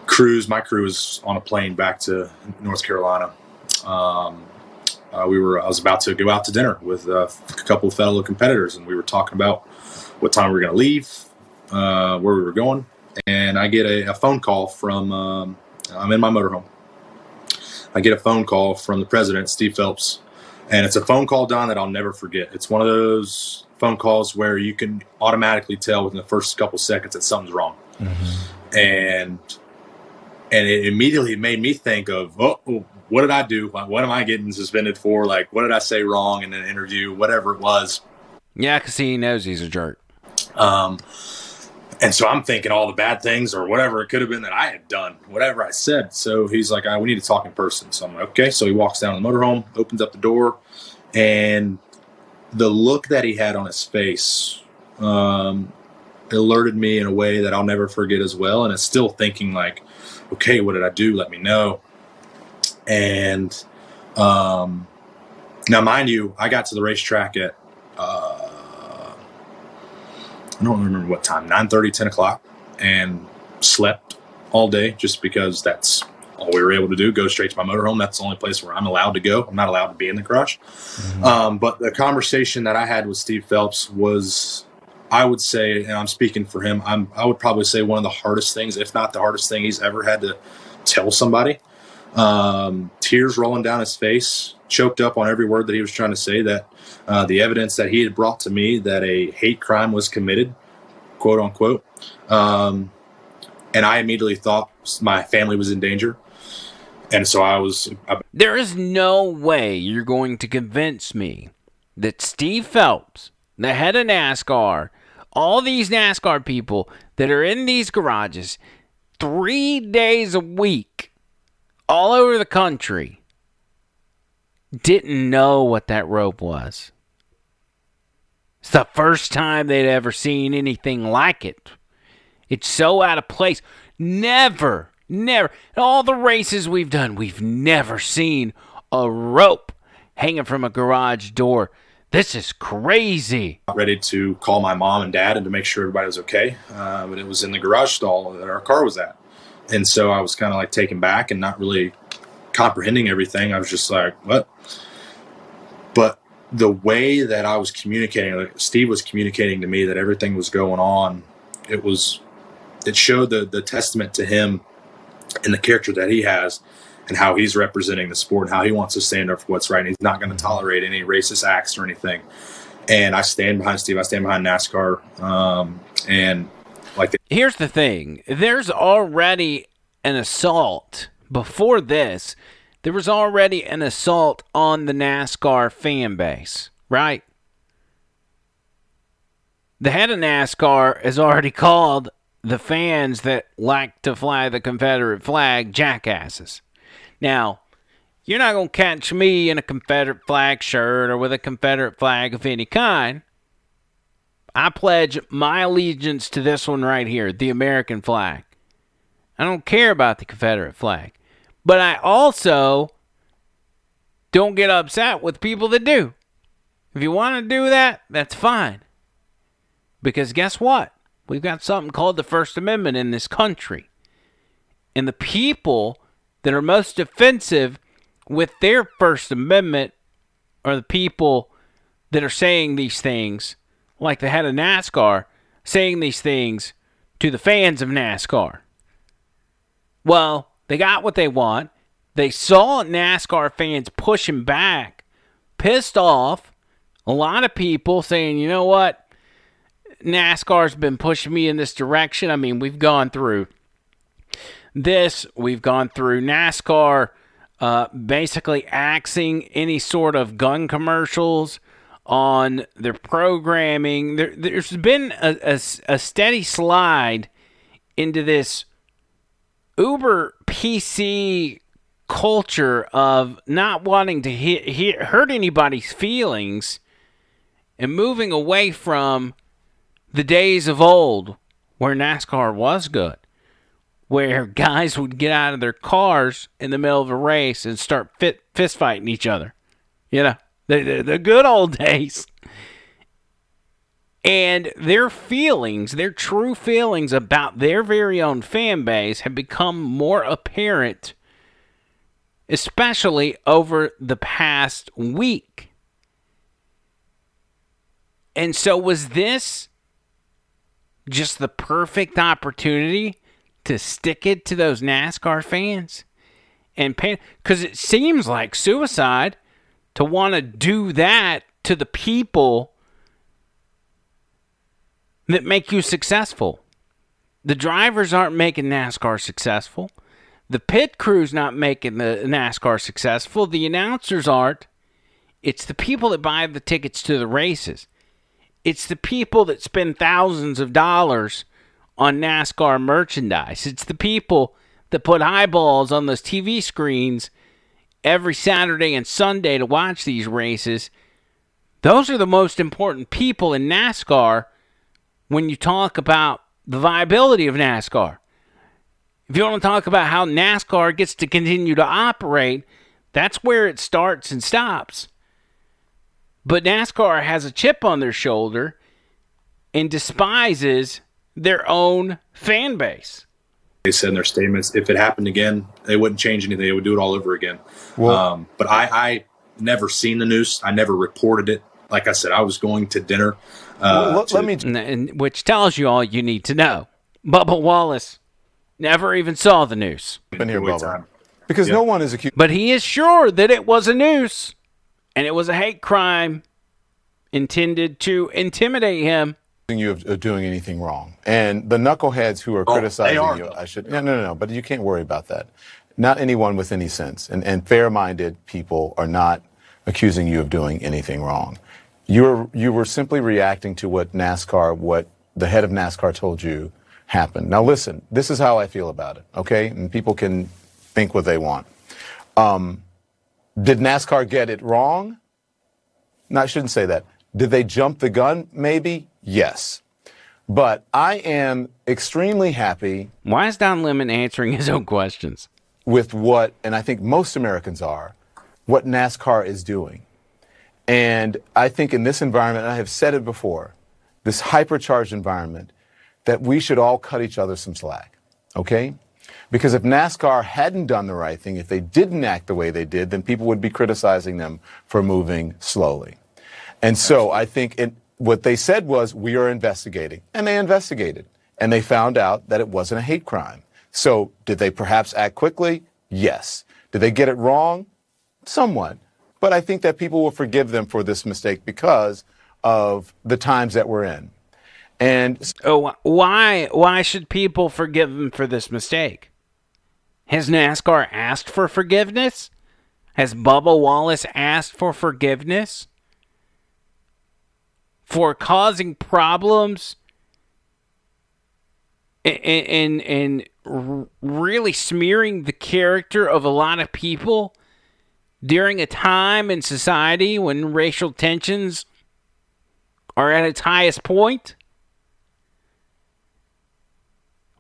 crews my crew was on a plane back to north carolina um, uh, we were i was about to go out to dinner with uh, a couple of fellow competitors and we were talking about what time we were going to leave uh, where we were going and i get a, a phone call from um, i'm in my motorhome i get a phone call from the president steve phelps and it's a phone call, Don, that I'll never forget. It's one of those phone calls where you can automatically tell within the first couple seconds that something's wrong. And and it immediately made me think of, oh, what did I do? What am I getting suspended for? Like, what did I say wrong in an interview? Whatever it was. yeah because he knows he's a jerk Um, and so I'm thinking all the bad things or whatever it could have been that I had done, whatever I said. So he's like, "Ah, we need to talk in person. So I'm like, okay. So he walks down the motorhome, opens up the door, and the look that he had on his face um, alerted me in a way that I'll never forget as well. And it's still thinking like, okay, what did I do? Let me know. And um, now, mind you, I got to the racetrack at uh, I don't remember what time, 9 30, 10 o'clock, and slept all day just because that's all we were able to do. Go straight to my motorhome. That's the only place where I'm allowed to go. I'm not allowed to be in the garage. Um, but the conversation that I had with Steve Phelps was, I would say, and I'm speaking for him, I'm, I would probably say one of the hardest things, if not the hardest thing he's ever had to tell somebody. Um, tears rolling down his face, choked up on every word that he was trying to say. That uh, the evidence that he had brought to me that a hate crime was committed, quote unquote. Um, and I immediately thought my family was in danger. And so I was There is no way you're going to convince me that Steve Phelps, the head of NASCAR, all these NASCAR people that are in these garages three days a week, all over the country, didn't know what that rope was. It's the first time they'd ever seen anything like it. It's so out of place. Never, never. In all the races we've done, we've never seen a rope hanging from a garage door. This is crazy. ready to call my mom and dad and to make sure everybody was okay. Uh, but it was in the garage stall that our car was at. And so I was kind of like taken back and not really comprehending everything. I was just like, what? But the way that I was communicating, like Steve was communicating to me that everything was going on, it was, it showed the, the testament to him and the character that he has and how he's representing the sport and how he wants to stand up for what's right. And he's not going to tolerate any racist acts or anything. And I stand behind Steve. I stand behind NASCAR. Um, and like the Here's the thing there's already an assault. Before this, there was already an assault on the NASCAR fan base, right? The head of NASCAR has already called the fans that like to fly the Confederate flag jackasses. Now, you're not going to catch me in a Confederate flag shirt or with a Confederate flag of any kind. I pledge my allegiance to this one right here, the American flag. I don't care about the Confederate flag. But I also don't get upset with people that do. If you want to do that, that's fine. Because guess what? We've got something called the First Amendment in this country. And the people that are most offensive with their First Amendment are the people that are saying these things, like the head of NASCAR, saying these things to the fans of NASCAR. Well, they got what they want. They saw NASCAR fans pushing back, pissed off. A lot of people saying, you know what? NASCAR's been pushing me in this direction. I mean, we've gone through this, we've gone through NASCAR uh, basically axing any sort of gun commercials on their programming. There, has been a, a, a steady slide into this uber PC culture of not wanting to hit, hit, hurt anybody's feelings and moving away from the days of old where NASCAR was good, where guys would get out of their cars in the middle of a race and start fit, fist fighting each other. You know, the, the, the good old days. And their feelings, their true feelings about their very own fan base have become more apparent, especially over the past week. And so, was this just the perfect opportunity to stick it to those NASCAR fans? And pay because it seems like suicide to want to do that to the people that make you successful. The drivers aren't making NASCAR successful. The pit crew's not making the NASCAR successful. The announcers aren't. It's the people that buy the tickets to the races. It's the people that spend thousands of dollars on NASCAR merchandise. It's the people that put eyeballs on those TV screens every Saturday and Sunday to watch these races. Those are the most important people in NASCAR when you talk about the viability of NASCAR. If you want to talk about how NASCAR gets to continue to operate, that's where it starts and stops. But NASCAR has a chip on their shoulder and despises their own fan base. They said in their statements, if it happened again, they wouldn't change anything. They would do it all over again. Well, um, but I, I never seen the news. I never reported it. Like I said, I was going to dinner uh, well, let, to, let me, and, which tells you all you need to know. Bubba Wallace never even saw the noose. Been here, Bubba. Because no one is accused. But he is sure that it was a noose, and it was a hate crime intended to intimidate him. You of doing anything wrong, and the knuckleheads who are oh, criticizing are, you, I should no, no, no, no. But you can't worry about that. Not anyone with any sense, and, and fair-minded people are not accusing you of doing anything wrong. You were, you were simply reacting to what NASCAR, what the head of NASCAR told you happened. Now, listen, this is how I feel about it, okay? And people can think what they want. Um, did NASCAR get it wrong? No, I shouldn't say that. Did they jump the gun? Maybe. Yes. But I am extremely happy. Why is Don Lemon answering his own questions? With what, and I think most Americans are, what NASCAR is doing. And I think in this environment, I have said it before, this hypercharged environment, that we should all cut each other some slack. Okay? Because if NASCAR hadn't done the right thing, if they didn't act the way they did, then people would be criticizing them for moving slowly. And so I think it, what they said was, we are investigating. And they investigated. And they found out that it wasn't a hate crime. So did they perhaps act quickly? Yes. Did they get it wrong? Somewhat. But I think that people will forgive them for this mistake because of the times that we're in. And oh, why why should people forgive them for this mistake? Has NASCAR asked for forgiveness? Has Bubba Wallace asked for forgiveness for causing problems and and, and really smearing the character of a lot of people? during a time in society when racial tensions are at its highest point?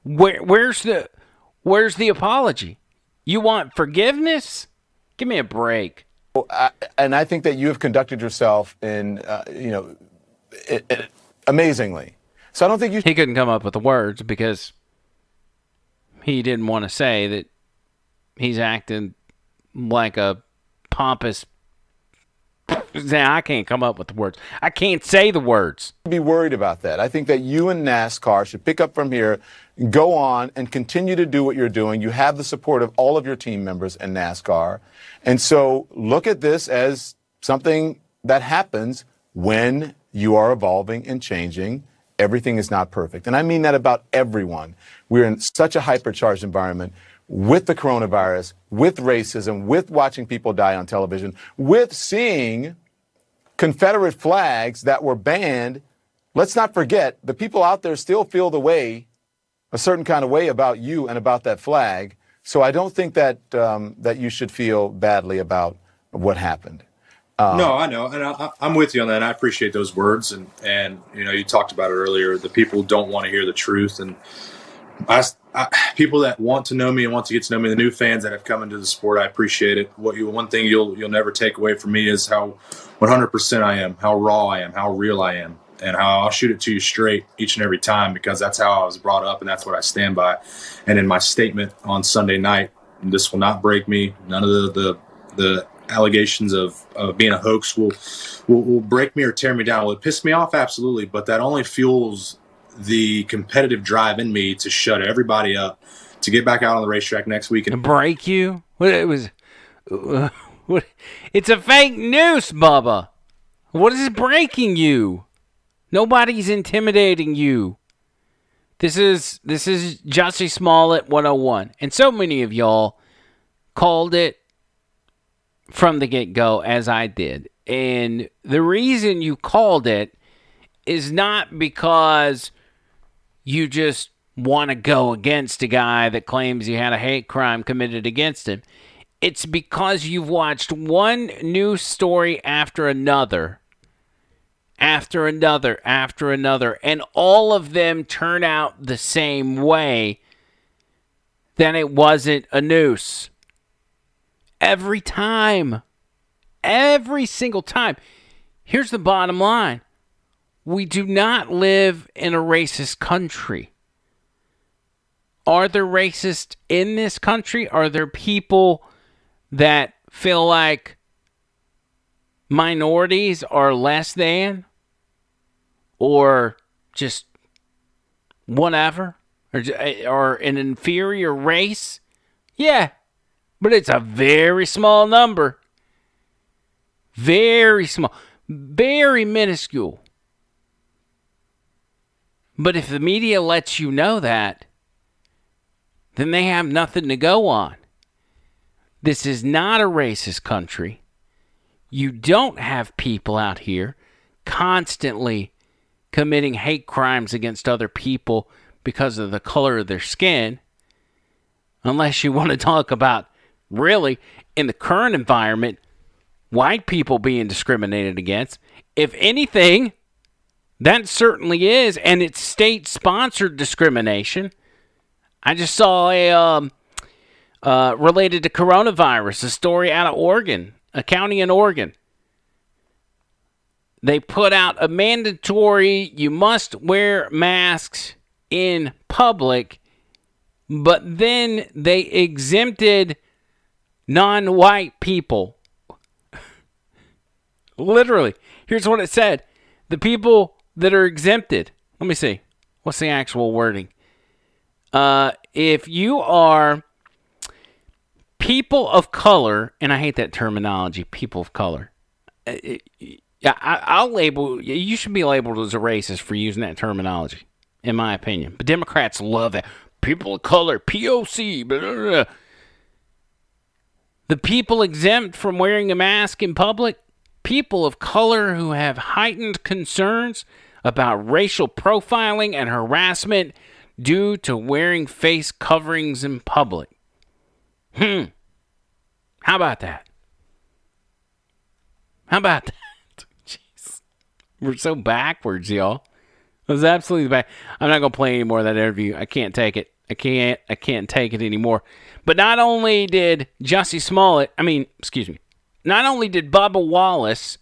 Where, where's the where's the apology? You want forgiveness? Give me a break. Well, I, and I think that you have conducted yourself in, uh, you know, it, it, amazingly. So I don't think you. He couldn't come up with the words because he didn't want to say that he's acting like a pompous. I can't come up with the words. I can't say the words. Be worried about that. I think that you and NASCAR should pick up from here, go on, and continue to do what you're doing. You have the support of all of your team members in NASCAR. And so look at this as something that happens when you are evolving and changing everything is not perfect. And I mean that about everyone. We're in such a hypercharged environment with the coronavirus, with racism, with watching people die on television, with seeing Confederate flags that were banned. Let's not forget the people out there still feel the way, a certain kind of way about you and about that flag. So I don't think that um, that you should feel badly about what happened. Um, no, I know, and I, I'm with you on that. I appreciate those words, and and you know, you talked about it earlier. The people don't want to hear the truth, and I, I, people that want to know me and want to get to know me, the new fans that have come into the sport, I appreciate it. What you, one thing you'll you'll never take away from me is how 100% I am, how raw I am, how real I am, and how I'll shoot it to you straight each and every time because that's how I was brought up and that's what I stand by. And in my statement on Sunday night, this will not break me. None of the the, the allegations of, of being a hoax will, will will break me or tear me down. Will it piss me off? Absolutely, but that only fuels the competitive drive in me to shut everybody up, to get back out on the racetrack next week and break you. What it was? What? It's a fake news, Bubba. What is breaking you? Nobody's intimidating you. This is this is Jussie Smollett 101, and so many of y'all called it from the get go, as I did. And the reason you called it is not because you just want to go against a guy that claims he had a hate crime committed against him. It's because you've watched one news story after another, after another, after another, and all of them turn out the same way. Then it wasn't a noose. Every time. Every single time. Here's the bottom line we do not live in a racist country. Are there racists in this country? Are there people that feel like minorities are less than or just whatever or, eh, or an inferior race? Yeah, but it's a very small number. Very small. Very minuscule. But if the media lets you know that, then they have nothing to go on. This is not a racist country. You don't have people out here constantly committing hate crimes against other people because of the color of their skin. Unless you want to talk about really in the current environment, white people being discriminated against. If anything, that certainly is, and it's state sponsored discrimination. I just saw a um, uh, related to coronavirus, a story out of Oregon, a county in Oregon. They put out a mandatory you must wear masks in public, but then they exempted non white people. Literally. Here's what it said the people that are exempted. Let me see. What's the actual wording? Uh, if you are people of color, and I hate that terminology, people of color. Uh, yeah, I, will label. You should be labeled as a racist for using that terminology, in my opinion. But Democrats love that. People of color, POC. Blah, blah, blah. The people exempt from wearing a mask in public, people of color who have heightened concerns about racial profiling and harassment due to wearing face coverings in public. Hmm. How about that? How about that? Jeez. We're so backwards, y'all. It was absolutely bad. I'm not gonna play any more of that interview. I can't take it. I can't I can't take it anymore. But not only did Jussie Smollett, I mean, excuse me, not only did Bubba Wallace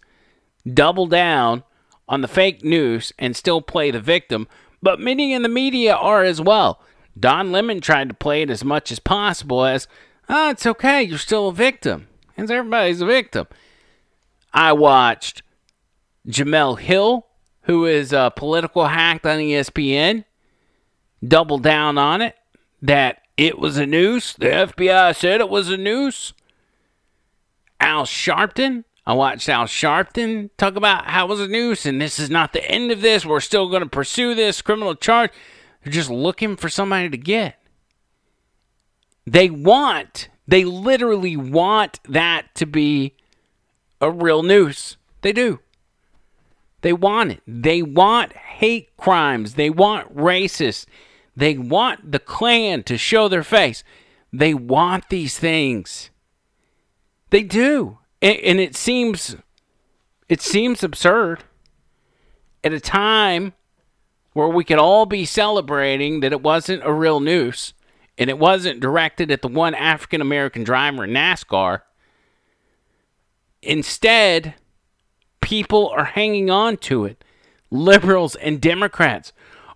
double down on the fake news and still play the victim, but many in the media are as well. Don Lemon tried to play it as much as possible as, oh, it's okay, you're still a victim. And everybody's a victim. I watched Jemele Hill, who is a political hack on ESPN, double down on it that it was a noose. The FBI said it was a noose. Al Sharpton, I watched Al Sharpton talk about how it was a noose and this is not the end of this. We're still going to pursue this criminal charge. They're just looking for somebody to get. They want, they literally want that to be a real noose. They do. They want it. They want hate crimes. They want racists. They want the Klan to show their face. They want these things. They do. And, and it seems it seems absurd at a time where we could all be celebrating that it wasn't a real noose and it wasn't directed at the one African American driver in NASCAR. Instead, people are hanging on to it. Liberals and Democrats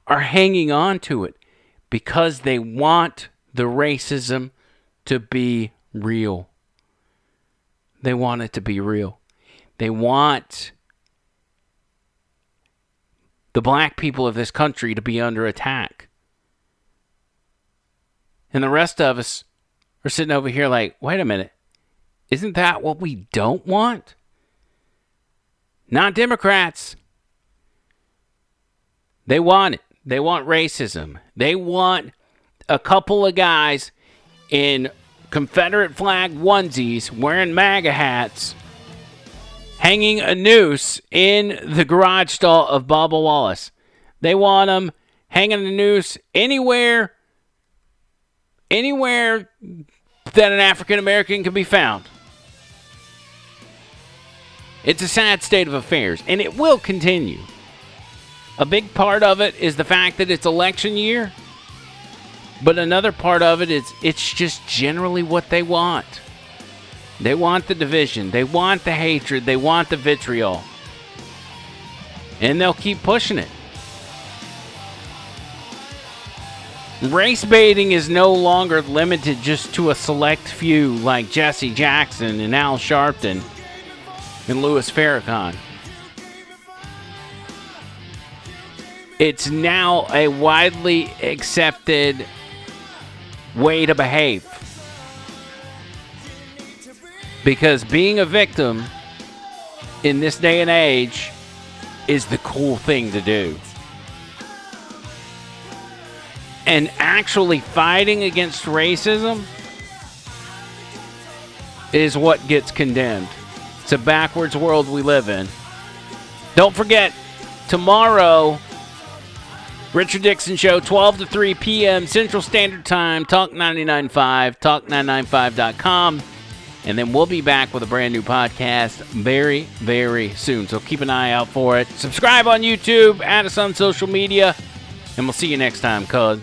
are hanging on to it because they want the racism to be real. They want it to be real. They want the black people of this country to be under attack. And the rest of us are sitting over here like, wait a minute. Isn't that what we don't want? Not Democrats. They want it. They want racism. They want a couple of guys in Confederate flag onesies wearing MAGA hats hanging a noose in the garage stall of Bubba Wallace. They want them hanging a noose anywhere, anywhere that an African American can be found. It's a sad state of affairs, and it will continue. A big part of it is the fact that it's election year, but another part of it is it's just generally what they want. They want the division, they want the hatred, they want the vitriol. And they'll keep pushing it. Race baiting is no longer limited just to a select few like Jesse Jackson and Al Sharpton and Louis Farrakhan. It's now a widely accepted way to behave. Because being a victim in this day and age is the cool thing to do. And actually fighting against racism is what gets condemned. It's a backwards world we live in. Don't forget, tomorrow, Richard Dixon Show, 12 to 3 p.m. Central Standard Time, Talk 995, talk995.com. And then we'll be back with a brand new podcast very, very soon. So keep an eye out for it. Subscribe on YouTube, add us on social media, and we'll see you next time, cuz.